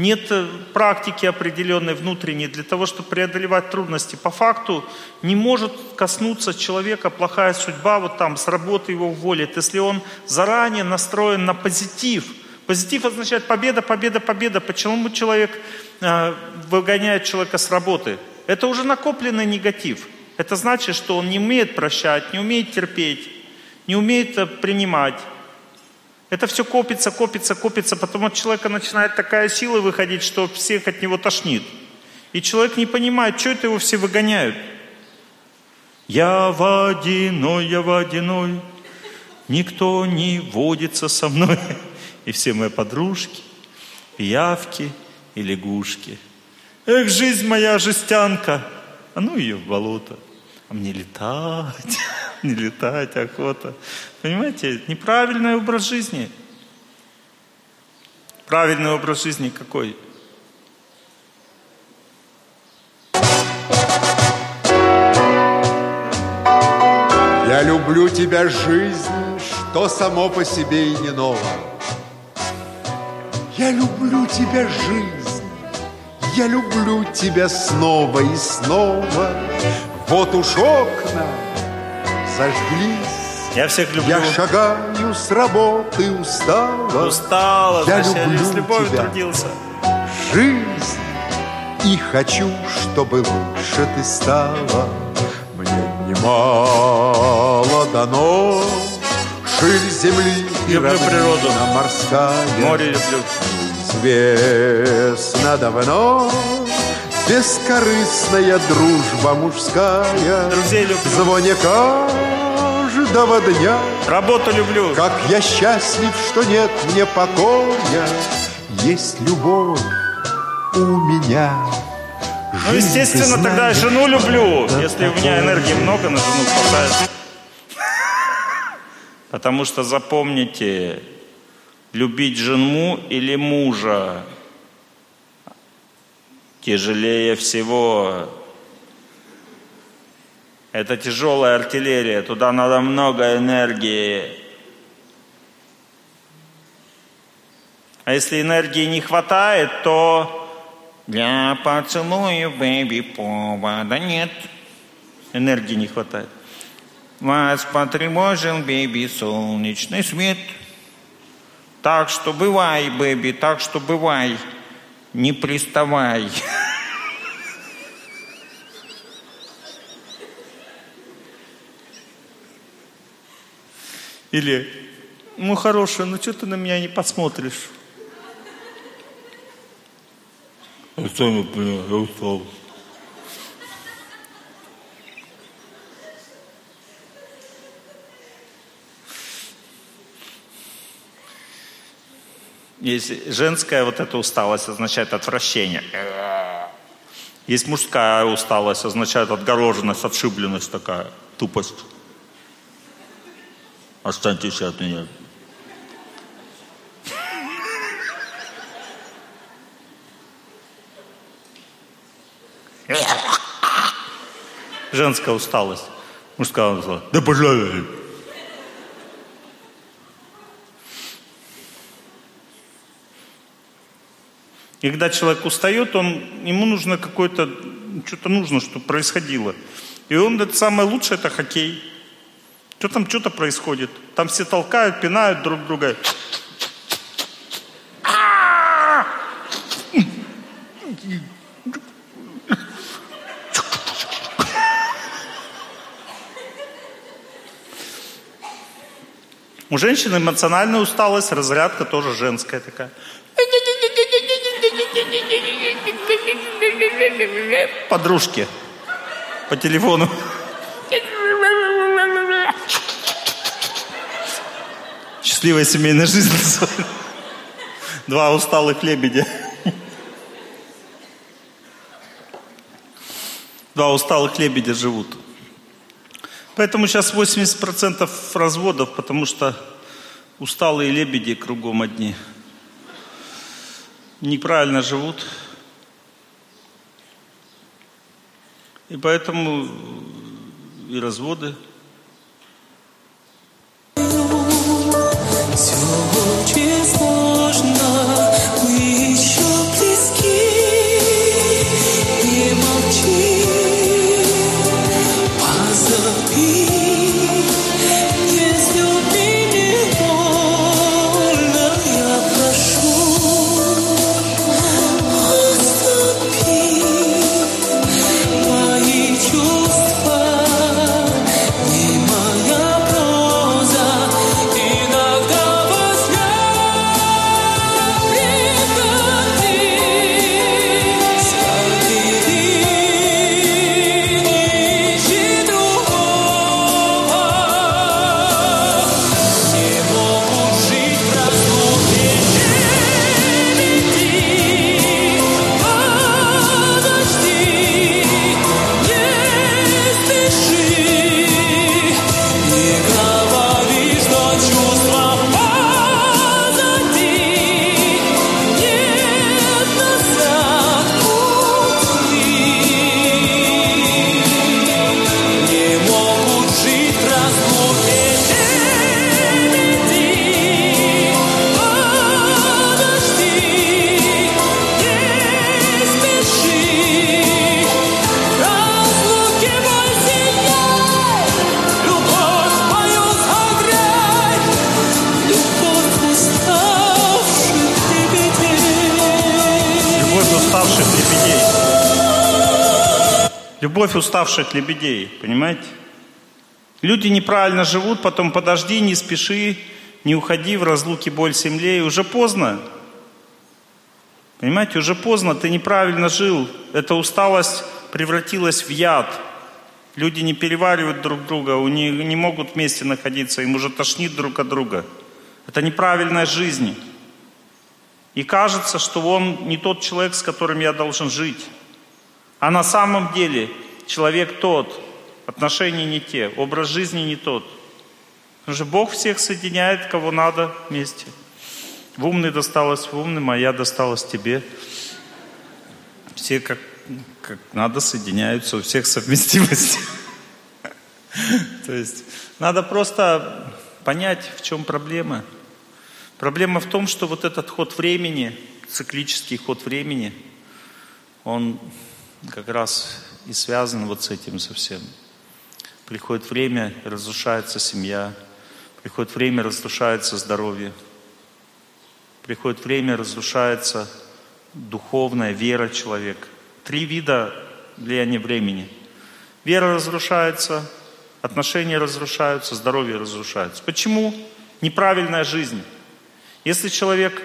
нет э, практики определенной внутренней для того, чтобы преодолевать трудности. По факту не может коснуться человека плохая судьба, вот там с работы его уволит, если он заранее настроен на позитив. Позитив означает победа, победа, победа. Почему человек э, выгоняет человека с работы? Это уже накопленный негатив. Это значит, что он не умеет прощать, не умеет терпеть, не умеет э, принимать. Это все копится, копится, копится, потом от человека начинает такая сила выходить, что всех от него тошнит. И человек не понимает, что это его все выгоняют. Я водяной, я водяной, никто не водится со мной. И все мои подружки, пиявки и лягушки – Эх, жизнь моя жестянка. А ну ее в болото. А мне летать, не летать, охота. Понимаете, неправильный образ жизни. Правильный образ жизни какой? Я люблю тебя, жизнь, что само по себе и не ново. Я люблю тебя, жизнь, я люблю тебя снова и снова. Вот уж окна зажглись. Я всех люблю. Я шагаю с работы устала. Устала, я значит, люблю я с любовью тебя. трудился. Жизнь. И хочу, чтобы лучше ты стала. Мне немало дано. Ширь земли и Люблю природу. морская. Море люблю. Известно давно Бескорыстная дружба мужская Друзей люблю. В звоне каждого дня Работу люблю. Как я счастлив, что нет мне покоя Есть любовь у меня Ну, Жизнь, ты естественно, тогда я знаешь, жену люблю. Если у меня энергии много, на жену хватает. Потому что запомните, любить жену или мужа тяжелее всего. Это тяжелая артиллерия, туда надо много энергии. А если энергии не хватает, то для поцелуя, бэби, повода нет. Энергии не хватает. Вас потревожил, бэби, солнечный свет. Так что бывай, бэби, так что бывай. Не приставай. Или, ну хорошая, ну что ты на меня не посмотришь? Я сам понял, я устал. Есть женская вот эта усталость означает отвращение. Есть мужская усталость, означает отгороженность, отшибленность такая, тупость. Останьтесь от меня. Женская усталость. Мужская усталость. Да пожалуй. И когда человек устает, он, ему нужно какое-то, что-то нужно, чтобы происходило. И он, это самое лучшее, это хоккей. Что там, что-то происходит. Там все толкают, пинают друг друга. У женщины эмоциональная усталость, разрядка тоже женская такая. Подружки по телефону. Счастливая семейная жизнь. Два усталых лебедя. Два усталых лебедя живут. Поэтому сейчас 80% разводов, потому что усталые лебеди кругом одни. Неправильно живут. И поэтому и разводы. Все уставших лебедей, понимаете? Люди неправильно живут, потом подожди, не спеши, не уходи в разлуке боль земле, и уже поздно. Понимаете, уже поздно, ты неправильно жил. Эта усталость превратилась в яд. Люди не переваривают друг друга, у них не могут вместе находиться, им уже тошнит друг от друга. Это неправильная жизнь. И кажется, что он не тот человек, с которым я должен жить. А на самом деле человек тот, отношения не те, образ жизни не тот. Потому что Бог всех соединяет, кого надо вместе. В умный досталось в умным, а я досталось тебе. Все как, как надо соединяются, у всех совместимость. То есть надо просто понять, в чем проблема. Проблема в том, что вот этот ход времени, циклический ход времени, он как раз и связан вот с этим совсем. Приходит время, разрушается семья. Приходит время, разрушается здоровье. Приходит время, разрушается духовная вера человека. Три вида влияния времени. Вера разрушается, отношения разрушаются, здоровье разрушается. Почему? Неправильная жизнь. Если человек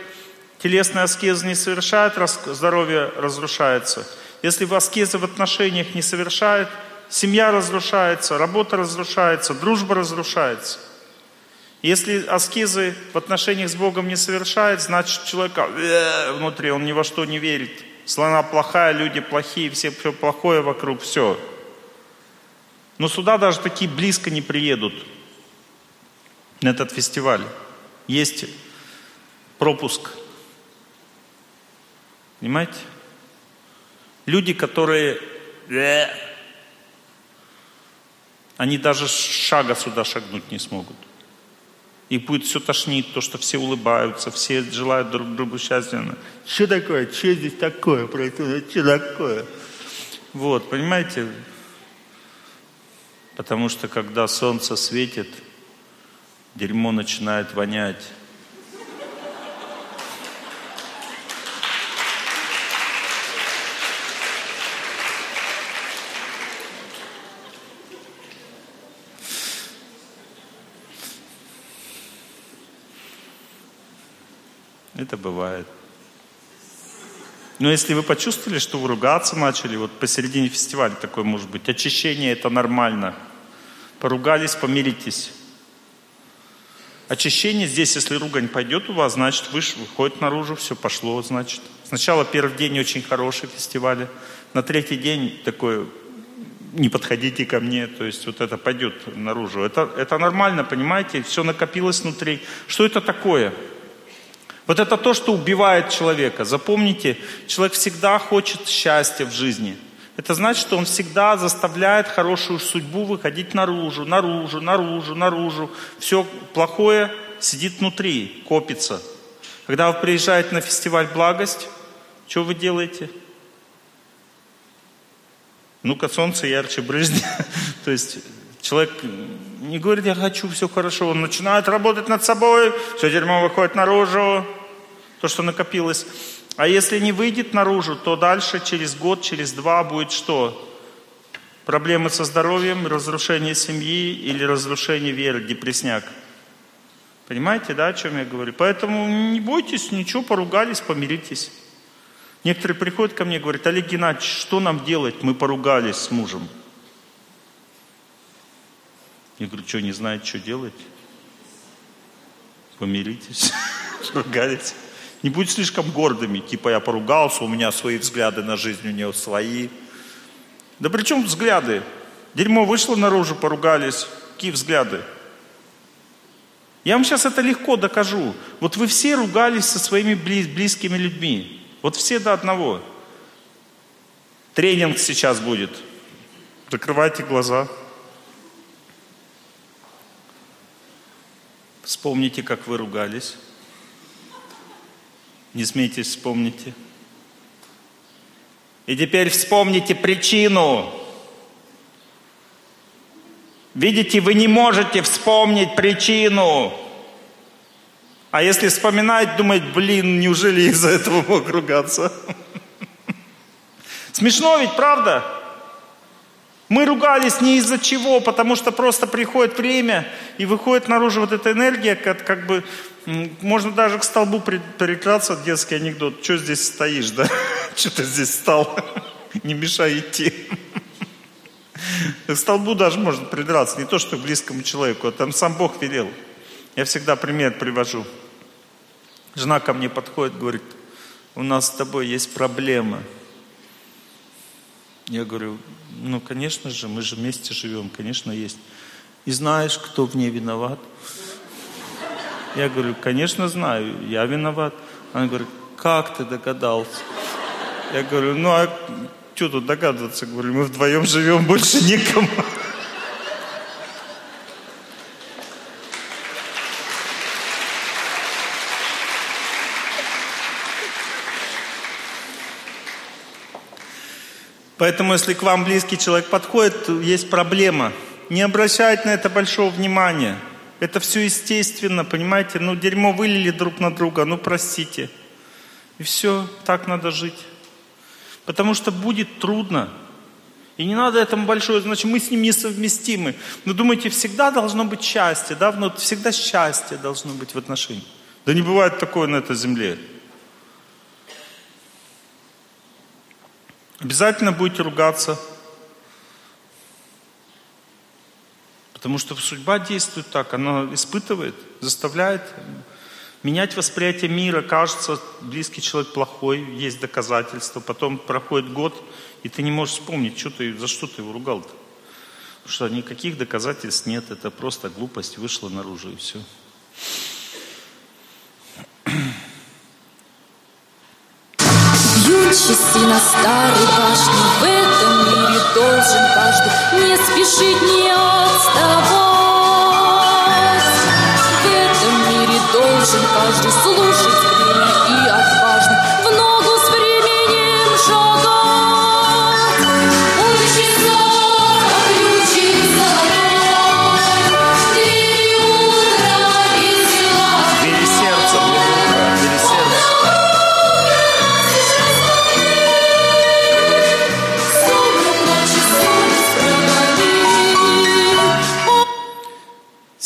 телесный аскез не совершает, здоровье разрушается. Если аскезы в отношениях не совершает, семья разрушается, работа разрушается, дружба разрушается. Если аскезы в отношениях с Богом не совершает, значит человека э, внутри, он ни во что не верит. Слона плохая, люди плохие, все, все плохое вокруг, все. Но сюда даже такие близко не приедут на этот фестиваль. Есть пропуск. Понимаете? Люди, которые... э, Они даже шага сюда шагнуть не смогут. Их будет все тошнить, то, что все улыбаются, все желают друг другу счастья. Что такое? Что здесь такое происходит? Что такое? Вот, понимаете? Потому что когда солнце светит, дерьмо начинает вонять. Это бывает. Но если вы почувствовали, что вы ругаться начали, вот посередине фестиваля такое может быть, очищение это нормально. Поругались, помиритесь. Очищение здесь, если ругань пойдет у вас, значит, выш, выходит наружу, все пошло, значит. Сначала первый день очень хороший фестиваль, на третий день такой, не подходите ко мне, то есть вот это пойдет наружу. Это, это нормально, понимаете, все накопилось внутри. Что это такое? Вот это то, что убивает человека. Запомните, человек всегда хочет счастья в жизни. Это значит, что он всегда заставляет хорошую судьбу выходить наружу, наружу, наружу, наружу. Все плохое сидит внутри, копится. Когда вы приезжаете на фестиваль «Благость», что вы делаете? Ну-ка, солнце ярче брызни. То есть человек не говорит, я хочу, все хорошо. Он начинает работать над собой, все дерьмо выходит наружу, то, что накопилось. А если не выйдет наружу, то дальше, через год, через два будет что? Проблемы со здоровьем, разрушение семьи или разрушение веры, депресняк. Понимаете, да, о чем я говорю? Поэтому не бойтесь, ничего, поругались, помиритесь. Некоторые приходят ко мне и говорят, Олег Геннадьевич, что нам делать? Мы поругались с мужем. Я говорю, что, не знаете, что делать? Помиритесь, поругались. Не будь слишком гордыми, типа я поругался, у меня свои взгляды на жизнь, у него свои. Да при чем взгляды? Дерьмо вышло наружу, поругались. Какие взгляды? Я вам сейчас это легко докажу. Вот вы все ругались со своими близкими людьми. Вот все до одного. Тренинг сейчас будет. Закрывайте глаза. Вспомните, как вы ругались. Не смейтесь, вспомните. И теперь вспомните причину. Видите, вы не можете вспомнить причину. А если вспоминать, думать, блин, неужели из-за этого мог ругаться? Смешно ведь, правда? Мы ругались не из-за чего, потому что просто приходит время и выходит наружу вот эта энергия, как, как бы можно даже к столбу прикраться, детский анекдот. Что здесь стоишь, да? Что ты здесь стал? Не мешай идти. К столбу даже можно придраться, не то что к близкому человеку, а там сам Бог велел. Я всегда пример привожу. Жена ко мне подходит, говорит, у нас с тобой есть проблема. Я говорю, ну, конечно же, мы же вместе живем, конечно, есть. И знаешь, кто в ней виноват? Я говорю, конечно знаю, я виноват. Она говорит, как ты догадался? Я говорю, ну а что тут догадываться? Говорю, мы вдвоем живем, больше никому. Поэтому, если к вам близкий человек подходит, есть проблема. Не обращать на это большого внимания – это все естественно, понимаете? Ну, дерьмо вылили друг на друга, ну, простите. И все, так надо жить. Потому что будет трудно. И не надо этому большое, значит, мы с ним несовместимы. Но думаете, всегда должно быть счастье, да? Ну, всегда счастье должно быть в отношении. Да не бывает такое на этой земле. Обязательно будете ругаться, Потому что судьба действует так, она испытывает, заставляет менять восприятие мира. Кажется, близкий человек плохой, есть доказательства. Потом проходит год, и ты не можешь вспомнить, что ты, за что ты его ругал-то. Потому что никаких доказательств нет, это просто глупость вышла наружу и все. Часы на старой башне В этом мире должен каждый Не спешить, не отставать. В этом мире должен каждый Слушать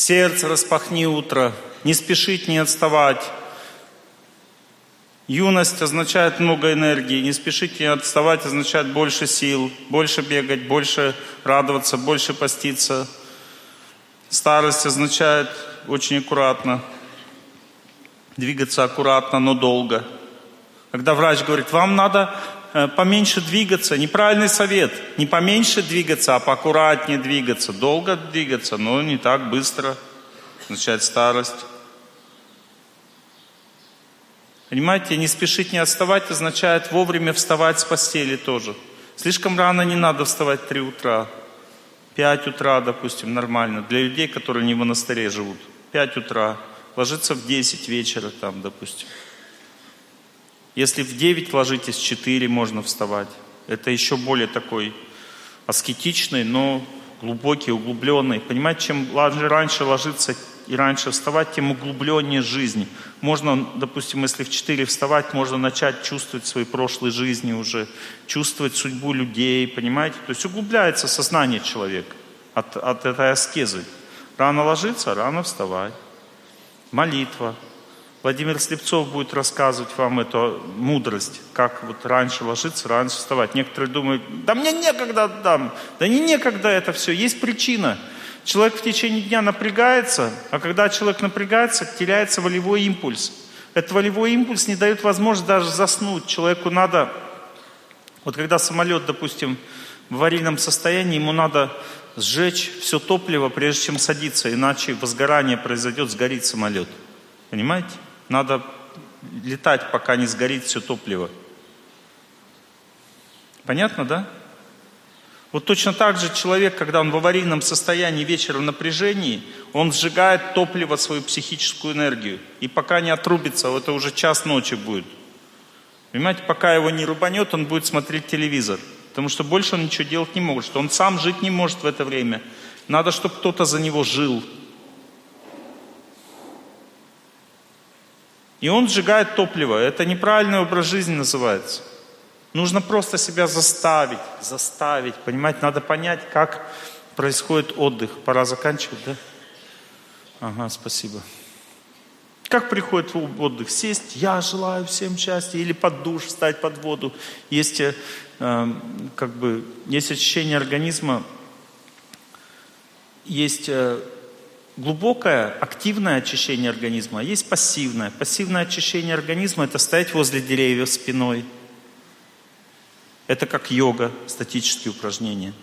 Сердце распахни утро, не спешить, не отставать. Юность означает много энергии. Не спешите не отставать означает больше сил, больше бегать, больше радоваться, больше поститься. Старость означает очень аккуратно, двигаться аккуратно, но долго. Когда врач говорит, вам надо поменьше двигаться, неправильный совет, не поменьше двигаться, а поаккуратнее двигаться, долго двигаться, но не так быстро, означает старость. Понимаете, не спешить не отставать означает вовремя вставать с постели тоже. Слишком рано не надо вставать в 3 утра. 5 утра, допустим, нормально. Для людей, которые не в монастыре живут. 5 утра. Ложиться в 10 вечера там, допустим. Если в 9 ложитесь, в 4 можно вставать. Это еще более такой аскетичный, но глубокий, углубленный. Понимаете, чем раньше ложиться и раньше вставать, тем углубленнее жизнь. Можно, допустим, если в 4 вставать, можно начать чувствовать свои прошлые жизни уже, чувствовать судьбу людей, понимаете? То есть углубляется сознание человека от, от этой аскезы. Рано ложиться, рано вставать. Молитва. Владимир Слепцов будет рассказывать вам эту мудрость, как вот раньше ложиться, раньше вставать. Некоторые думают, да мне некогда там, да не некогда это все, есть причина – Человек в течение дня напрягается, а когда человек напрягается, теряется волевой импульс. Этот волевой импульс не дает возможность даже заснуть. Человеку надо, вот когда самолет, допустим, в аварийном состоянии, ему надо сжечь все топливо, прежде чем садиться, иначе возгорание произойдет, сгорит самолет. Понимаете? Надо летать, пока не сгорит все топливо. Понятно, да? Вот точно так же человек, когда он в аварийном состоянии вечером в напряжении, он сжигает топливо, свою психическую энергию. И пока не отрубится, это уже час ночи будет. Понимаете, пока его не рубанет, он будет смотреть телевизор. Потому что больше он ничего делать не может. Он сам жить не может в это время. Надо, чтобы кто-то за него жил. И он сжигает топливо. Это неправильный образ жизни называется. Нужно просто себя заставить, заставить, понимать, надо понять, как происходит отдых. Пора заканчивать, да? Ага, спасибо. Как приходит отдых? Сесть, я желаю всем счастья, или под душ, встать под воду. Есть, э, эм, как бы, есть ощущение организма, есть э, глубокое, активное очищение организма, а есть пассивное. Пассивное очищение организма – это стоять возле деревьев спиной – это как йога, статические упражнения.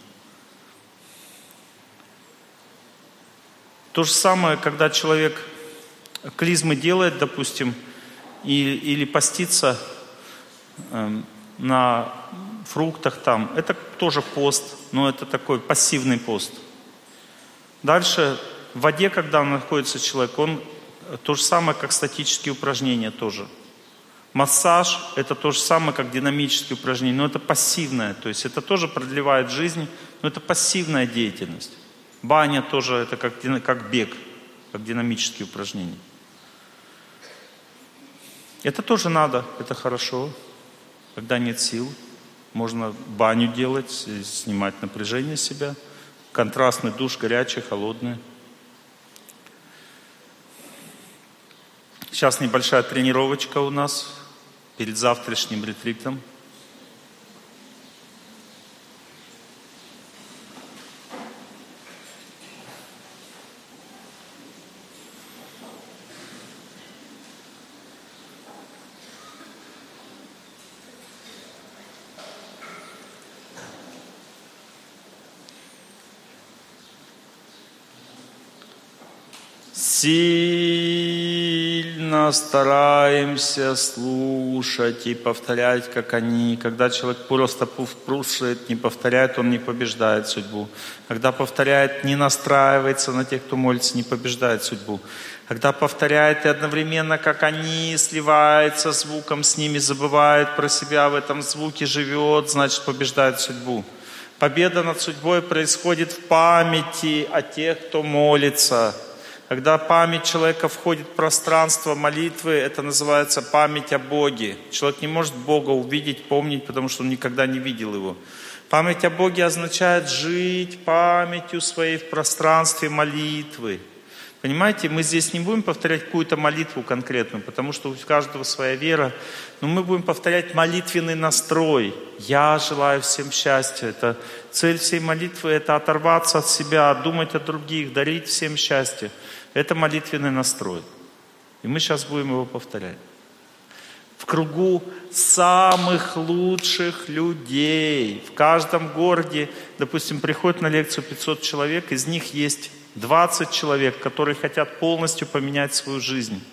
То же самое, когда человек клизмы делает, допустим, или постится э, на фруктах там, это тоже пост, но это такой пассивный пост. Дальше в воде, когда находится человек, он то же самое, как статические упражнения тоже – Массаж – это то же самое, как динамические упражнения, но это пассивное, то есть это тоже продлевает жизнь, но это пассивная деятельность. Баня тоже это как, как бег, как динамические упражнения. Это тоже надо, это хорошо. Когда нет сил, можно баню делать, снимать напряжение себя. Контрастный душ, горячий, холодный. Сейчас небольшая тренировочка у нас перед завтрашним ретритом. Сильно стараемся слушать и повторять, как они. Когда человек просто слушает, не повторяет, он не побеждает судьбу. Когда повторяет, не настраивается на тех, кто молится, не побеждает судьбу. Когда повторяет и одновременно, как они, сливается звуком с ними, забывает про себя, в этом звуке живет, значит побеждает судьбу. Победа над судьбой происходит в памяти о тех, кто молится – когда память человека входит в пространство молитвы, это называется память о Боге. Человек не может Бога увидеть, помнить, потому что он никогда не видел Его. Память о Боге означает жить памятью своей в пространстве молитвы. Понимаете, мы здесь не будем повторять какую-то молитву конкретную, потому что у каждого своя вера, но мы будем повторять молитвенный настрой. Я желаю всем счастья. Это цель всей молитвы – это оторваться от себя, думать о других, дарить всем счастье. Это молитвенный настрой. И мы сейчас будем его повторять. В кругу самых лучших людей. В каждом городе, допустим, приходит на лекцию 500 человек, из них есть 20 человек, которые хотят полностью поменять свою жизнь.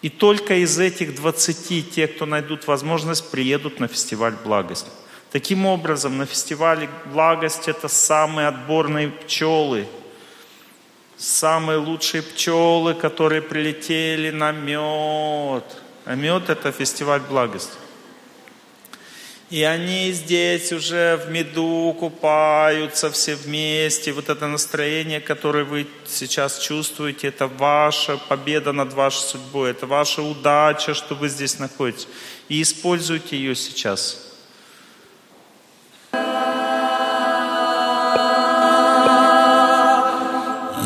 И только из этих 20 те, кто найдут возможность, приедут на фестиваль «Благость». Таким образом, на фестивале «Благость» это самые отборные пчелы, самые лучшие пчелы, которые прилетели на мед. А мед – это фестиваль «Благость». И они здесь уже в меду купаются все вместе. Вот это настроение, которое вы сейчас чувствуете, это ваша победа над вашей судьбой, это ваша удача, что вы здесь находитесь. И используйте ее сейчас.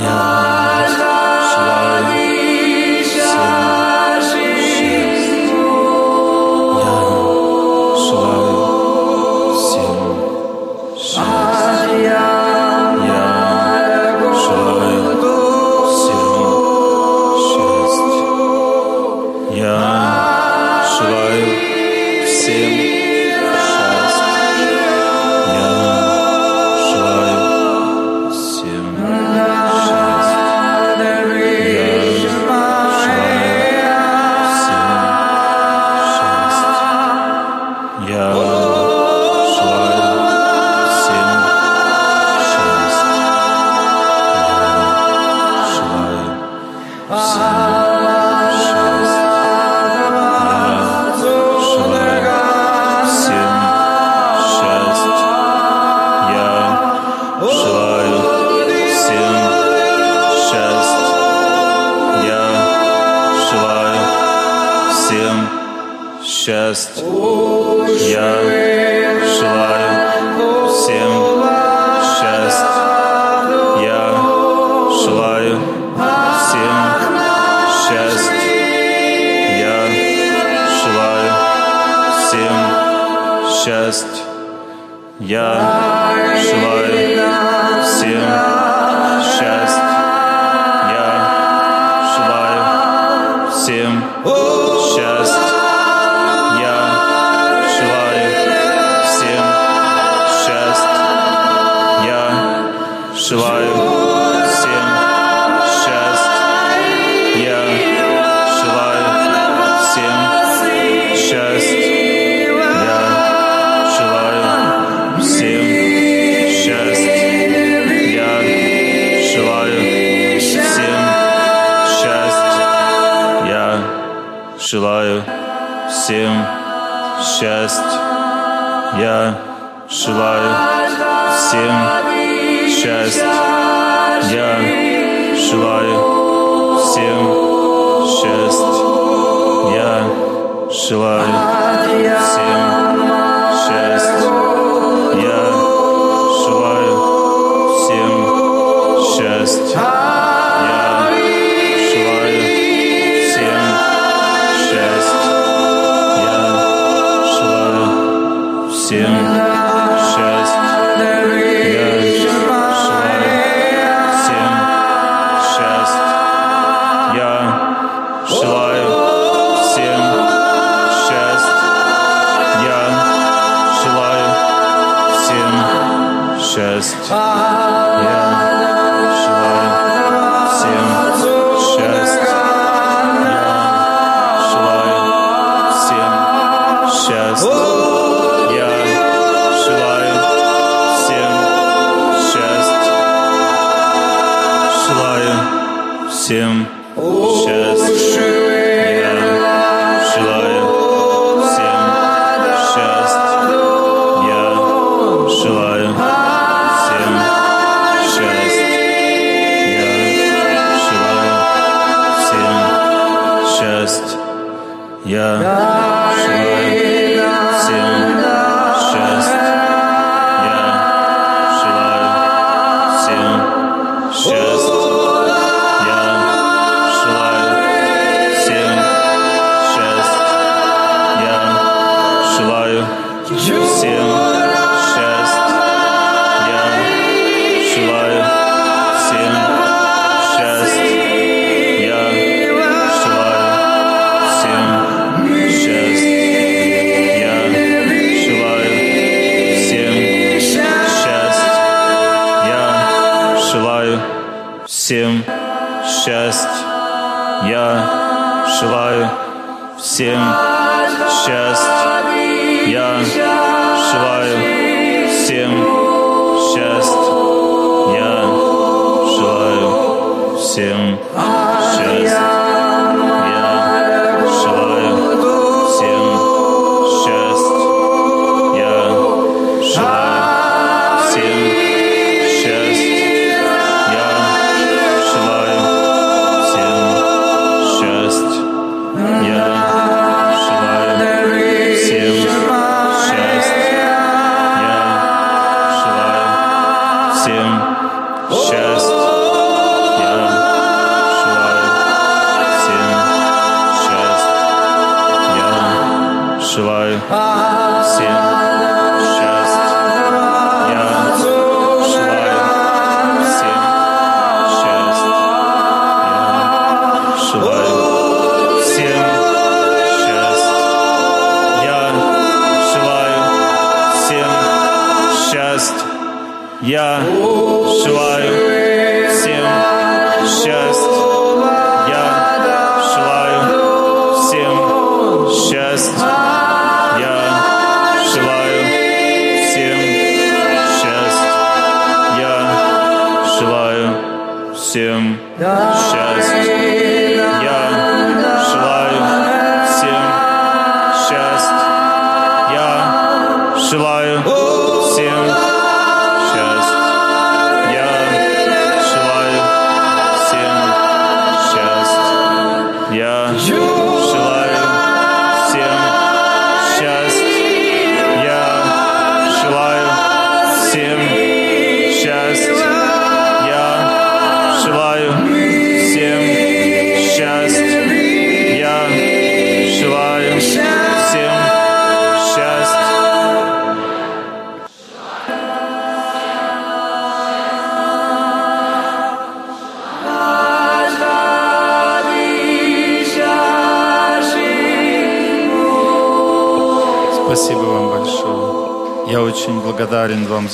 Yeah.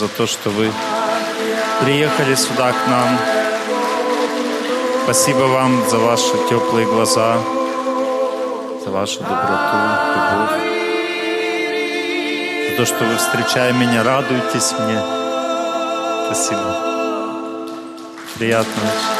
за то, что вы приехали сюда к нам. Спасибо вам за ваши теплые глаза, за вашу доброту, любовь, за то, что вы, встречая меня, радуетесь мне. Спасибо. Приятно.